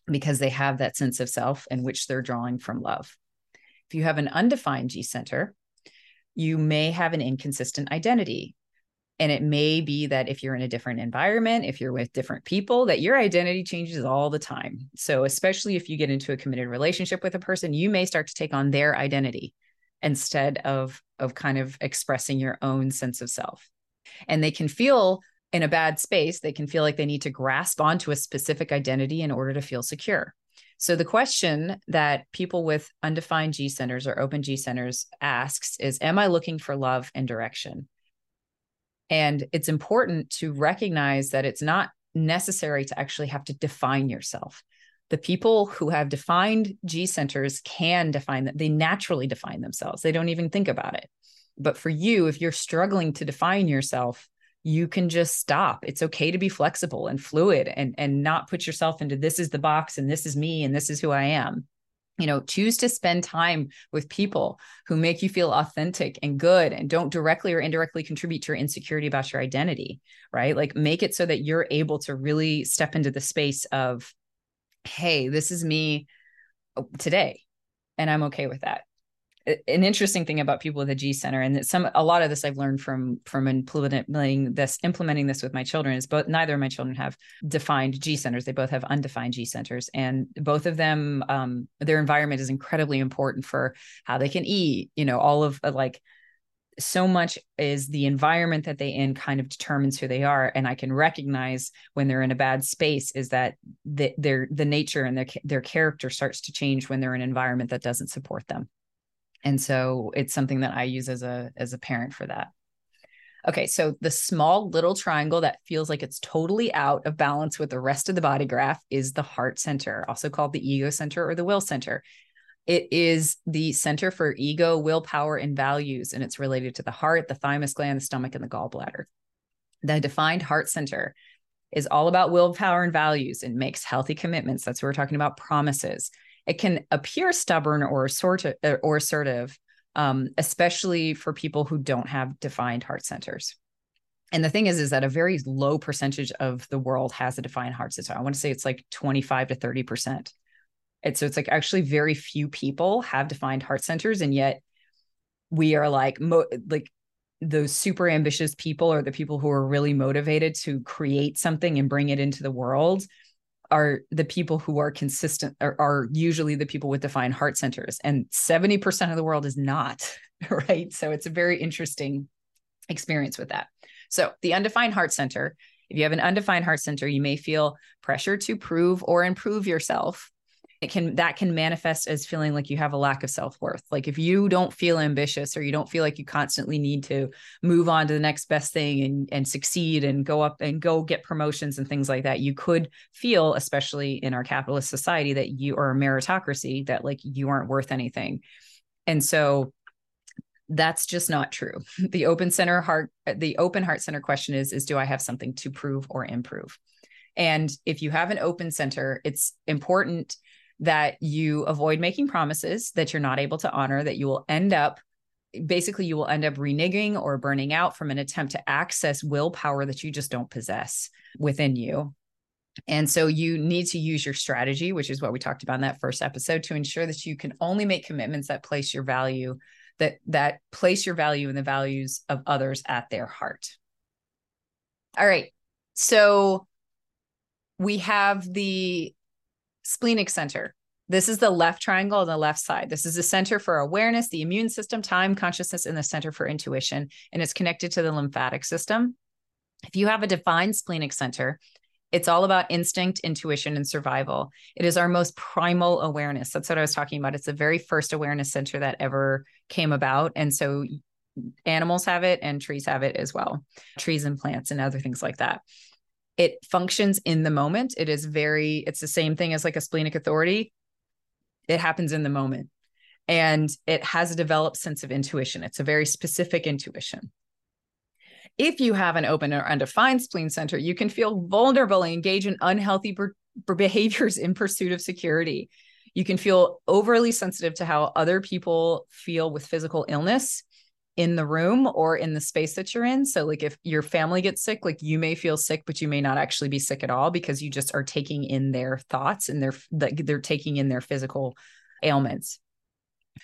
because they have that sense of self in which they're drawing from love. If you have an undefined G center, you may have an inconsistent identity. And it may be that if you're in a different environment, if you're with different people, that your identity changes all the time. So, especially if you get into a committed relationship with a person, you may start to take on their identity instead of, of kind of expressing your own sense of self. And they can feel in a bad space, they can feel like they need to grasp onto a specific identity in order to feel secure. So the question that people with undefined G centers or open G centers asks is am I looking for love and direction? And it's important to recognize that it's not necessary to actually have to define yourself. The people who have defined G centers can define that they naturally define themselves. They don't even think about it. But for you, if you're struggling to define yourself, you can just stop. It's okay to be flexible and fluid and and not put yourself into this is the box and this is me and this is who I am. You know, choose to spend time with people who make you feel authentic and good and don't directly or indirectly contribute to your insecurity about your identity, right? Like make it so that you're able to really step into the space of hey, this is me oh, today and I'm okay with that an interesting thing about people with a G center, and some a lot of this I've learned from from implementing this implementing this with my children is both neither of my children have defined G centers. They both have undefined G centers, and both of them um, their environment is incredibly important for how they can eat. You know, all of uh, like so much is the environment that they in kind of determines who they are and i can recognize when they're in a bad space is that the, their the nature and their their character starts to change when they're in an environment that doesn't support them and so it's something that i use as a as a parent for that. Okay so the small little triangle that feels like it's totally out of balance with the rest of the body graph is the heart center also called the ego center or the will center. It is the center for ego willpower and values and it's related to the heart the thymus gland the stomach and the gallbladder. The defined heart center is all about willpower and values. And makes healthy commitments. That's what we're talking about promises it can appear stubborn or sort of, or assertive, um, especially for people who don't have defined heart centers. And the thing is, is that a very low percentage of the world has a defined heart center. I want to say it's like 25 to 30 percent. And so it's like actually very few people have defined heart centers, and yet we are like mo- like those super ambitious people or the people who are really motivated to create something and bring it into the world are the people who are consistent are, are, usually the people with defined heart centers and 70% of the world is not right? So it's a very interesting experience with that. So the undefined heart center if you have an undefined heart center you may feel pressure to prove or improve yourself it can that can manifest as feeling like you have a lack of self-worth. Like if you don't feel ambitious or you don't feel like you constantly need to move on to the next best thing and and succeed and go up and go get promotions and things like that you could feel especially in our capitalist society that you are a meritocracy that like you aren't worth anything. And so that's just not true. The open center heart the open heart center question is is do i have something to prove or improve? And if you have an open center it's important that you avoid making promises that you're not able to honor, that you will end up basically you will end up reneging or burning out from an attempt to access willpower that you just don't possess within you. And so you need to use your strategy, which is what we talked about in that first episode, to ensure that you can only make commitments that place your value that that place your value in the values of others at their heart. All right. So we have the splenic center. This is the left triangle on the left side. This is the center for awareness, the immune system, time, consciousness, and the center for intuition. And it's connected to the lymphatic system. If you have a defined splenic center, it's all about instinct, intuition, and survival. It is our most primal awareness. That's what I was talking about. It's the very first awareness center that ever came about. And so animals have it and trees have it as well, trees and plants and other things like that. It functions in the moment. It is very, it's the same thing as like a splenic authority. It happens in the moment and it has a developed sense of intuition. It's a very specific intuition. If you have an open or undefined spleen center, you can feel vulnerable and engage in unhealthy behaviors in pursuit of security. You can feel overly sensitive to how other people feel with physical illness in the room or in the space that you're in. So, like if your family gets sick, like you may feel sick, but you may not actually be sick at all because you just are taking in their thoughts and they're they're taking in their physical ailments.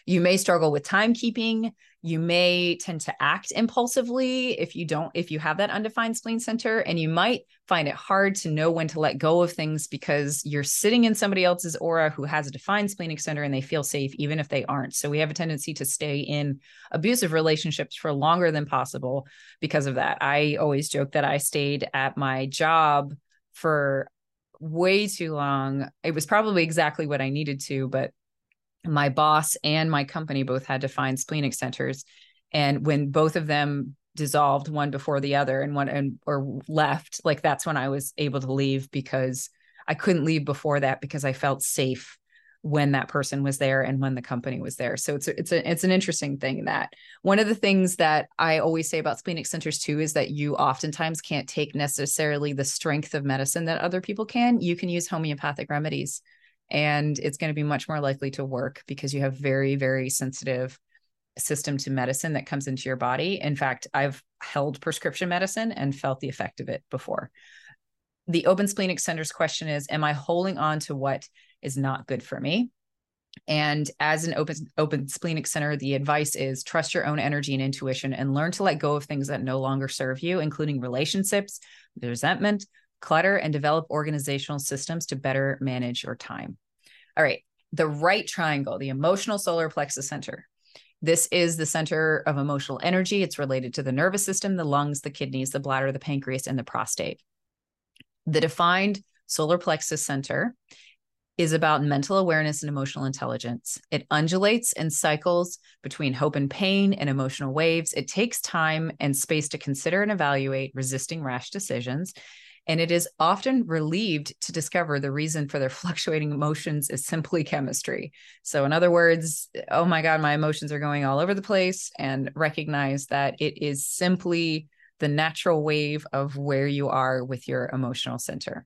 You may struggle with timekeeping. You may tend to act impulsively if you don't, if you have that undefined spleen center, and you might find it hard to know when to let go of things because you're sitting in somebody else's aura who has a defined splenic center and they feel safe, even if they aren't. So we have a tendency to stay in abusive relationships for longer than possible because of that. I always joke that I stayed at my job for way too long. It was probably exactly what I needed to, but my boss and my company both had to find splenic centers. And when both of them dissolved one before the other and one and or left like that's when i was able to leave because i couldn't leave before that because i felt safe when that person was there and when the company was there. So it's a, it's a it's an interesting thing that one of the things that i always say about splenic centers too is that you oftentimes can't take necessarily the strength of medicine that other people can. You can use homeopathic remedies and it's going to be much more likely to work because you have very very sensitive system to medicine that comes into your body. In fact i've held prescription medicine and felt the effect of it before. The open splenic center's question is am i holding on to what is not good for me? And as an open open splenic center the advice is trust your own energy and intuition and learn to let go of things that no longer serve you including relationships resentment clutter, and develop organizational systems to better manage your time. All right, the right triangle, the emotional solar plexus center. This is the center of emotional energy. It's related to the nervous system, the lungs, the kidneys, the bladder, the pancreas, and the prostate. The defined solar plexus center is about mental awareness and emotional intelligence. It undulates and cycles between hope and pain and emotional waves. It takes time and space to consider and evaluate resisting rash decisions and it is often relieved to discover the reason for their fluctuating emotions is simply chemistry. So, in other words, oh my God, my emotions are going all over the place, and recognize that it is simply the natural wave of where you are with your emotional center.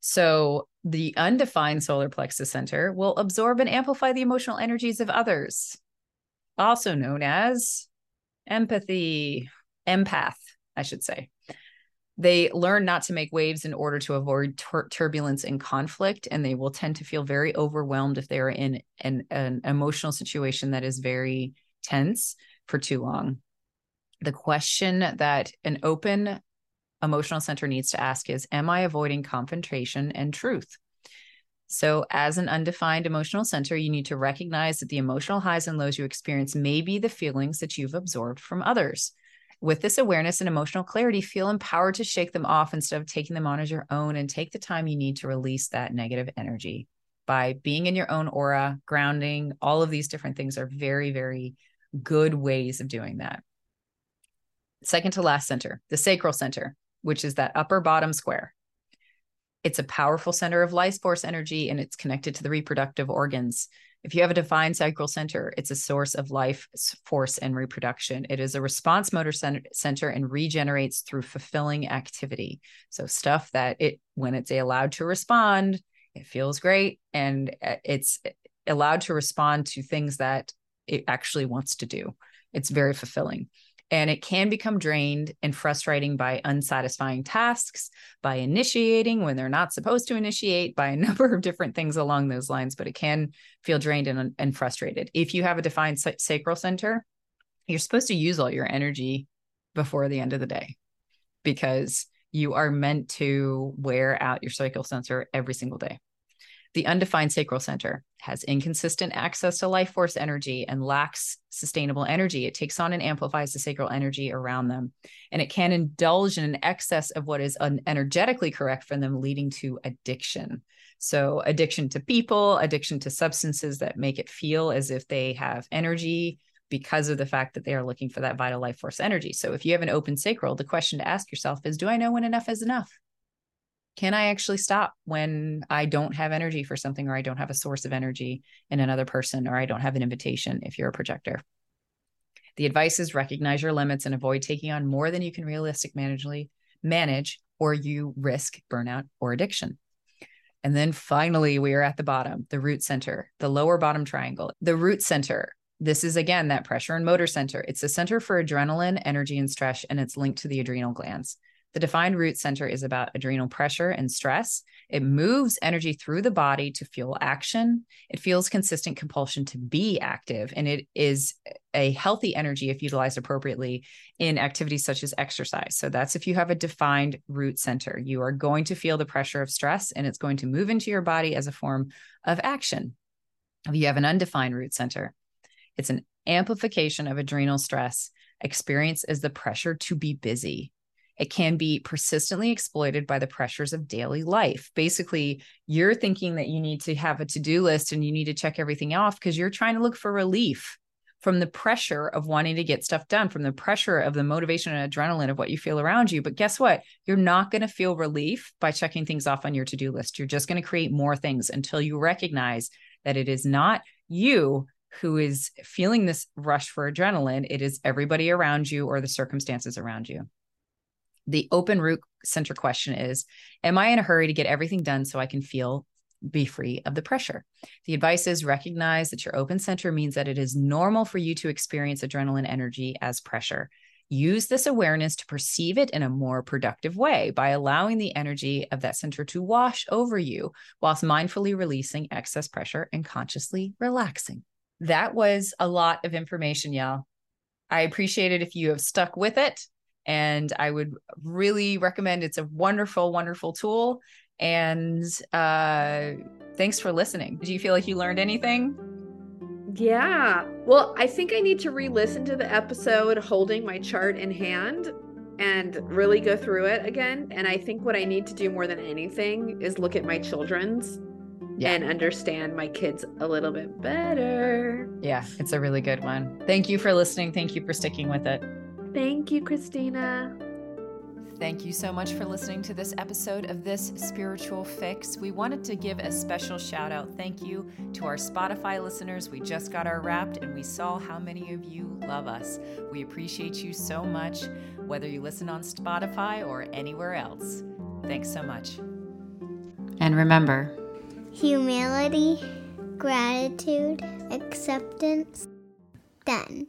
So, the undefined solar plexus center will absorb and amplify the emotional energies of others, also known as empathy, empath, I should say. They learn not to make waves in order to avoid tur- turbulence and conflict, and they will tend to feel very overwhelmed if they are in an, an emotional situation that is very tense for too long. The question that an open emotional center needs to ask is Am I avoiding confrontation and truth? So, as an undefined emotional center, you need to recognize that the emotional highs and lows you experience may be the feelings that you've absorbed from others. With this awareness and emotional clarity, feel empowered to shake them off instead of taking them on as your own and take the time you need to release that negative energy by being in your own aura, grounding. All of these different things are very, very good ways of doing that. Second to last center, the sacral center, which is that upper bottom square. It's a powerful center of life force energy and it's connected to the reproductive organs. If you have a defined sacral center, it's a source of life force and reproduction. It is a response motor center and regenerates through fulfilling activity. So, stuff that it, when it's allowed to respond, it feels great and uh, it's allowed to respond to things that it actually wants to do. It's very fulfilling and it can become drained and frustrating by unsatisfying tasks, by initiating when they're not supposed to initiate, by a number of different things along those lines. But it can feel drained and, and frustrated. If you have a defined sacral center, you're supposed to use all your energy before the end of the day because You are meant to wear out your sacral center every single day. The undefined sacral center has inconsistent access to life force energy and lacks sustainable energy. It takes on and amplifies the sacral energy around them. And it can indulge in an excess of what is energetically correct for them, leading to addiction. So, addiction to people, addiction to substances that make it feel as if they have energy because of the fact that they are looking for that vital life force energy. So, if you have an open sacral, the question to ask yourself is Do I know when enough is enough? Can I actually stop when I don't have energy for something or I don't have a source of energy in another person or I don't have an invitation if you're a projector? The advice is recognize your limits and avoid taking on more than you can realistically manage or you risk burnout or addiction. And then finally, we are at the bottom, the root center, the lower bottom triangle. The root center, this is again that pressure and motor center. It's a center for adrenaline, energy, and stress, and it's linked to the adrenal glands. The defined root center is about adrenal pressure and stress. It moves energy through the body to fuel action. It feels consistent compulsion to be active, and it is a healthy energy if utilized appropriately in activities such as exercise. So that's if you have a defined root center. You are going to feel the pressure of stress, and it's going to move into your body as a form of action. If you have an undefined root center, it's an amplification of adrenal stress Experience is the pressure to be busy it can be persistently exploited by the pressures of daily life. Basically, you're thinking that you need to have a to do list and you need to check everything off because you're trying to look for relief from the pressure of wanting to get stuff done, from the pressure of the motivation and adrenaline of what you feel around you. But guess what? You're not going to feel relief by checking things off on your to do list. You're just going to create more things until you recognize that it is not you who is feeling this rush for adrenaline, it is everybody around you or the circumstances around you the open root center question is Am I in a hurry to get everything done so I can feel be free of the pressure? The advice is recognize that your open center means that it is normal for you to experience adrenaline energy as pressure. Use this awareness to perceive it in a more productive way by allowing the energy of that center to wash over you whilst mindfully releasing excess pressure and consciously relaxing. That was a lot of information, y'all. I appreciate it if you have stuck with it and I would really recommend it's a wonderful, wonderful tool. And uh, thanks for listening. Do you feel like you learned anything? Yeah. Well, I think I need to re listen to the episode holding my chart in hand and really go through it again. And I think what I need to do more than anything is look at my children's yeah. and understand my kids a little bit better. Yeah, it's a really good one. Thank you for listening. Thank you for sticking with it. Thank you, Kristina. Thank you so much for listening to this episode of This Spiritual Fix. We wanted to give a special shout out thank you to our Spotify listeners. We just got our wrapped and we saw how many of you love us. We appreciate you so much, whether you listen on Spotify or anywhere else. Thanks so much. And remember humility, gratitude, acceptance, done.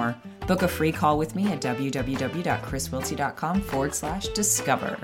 more, Book a free call with me at www.chriswiltsey.com forward slash discover.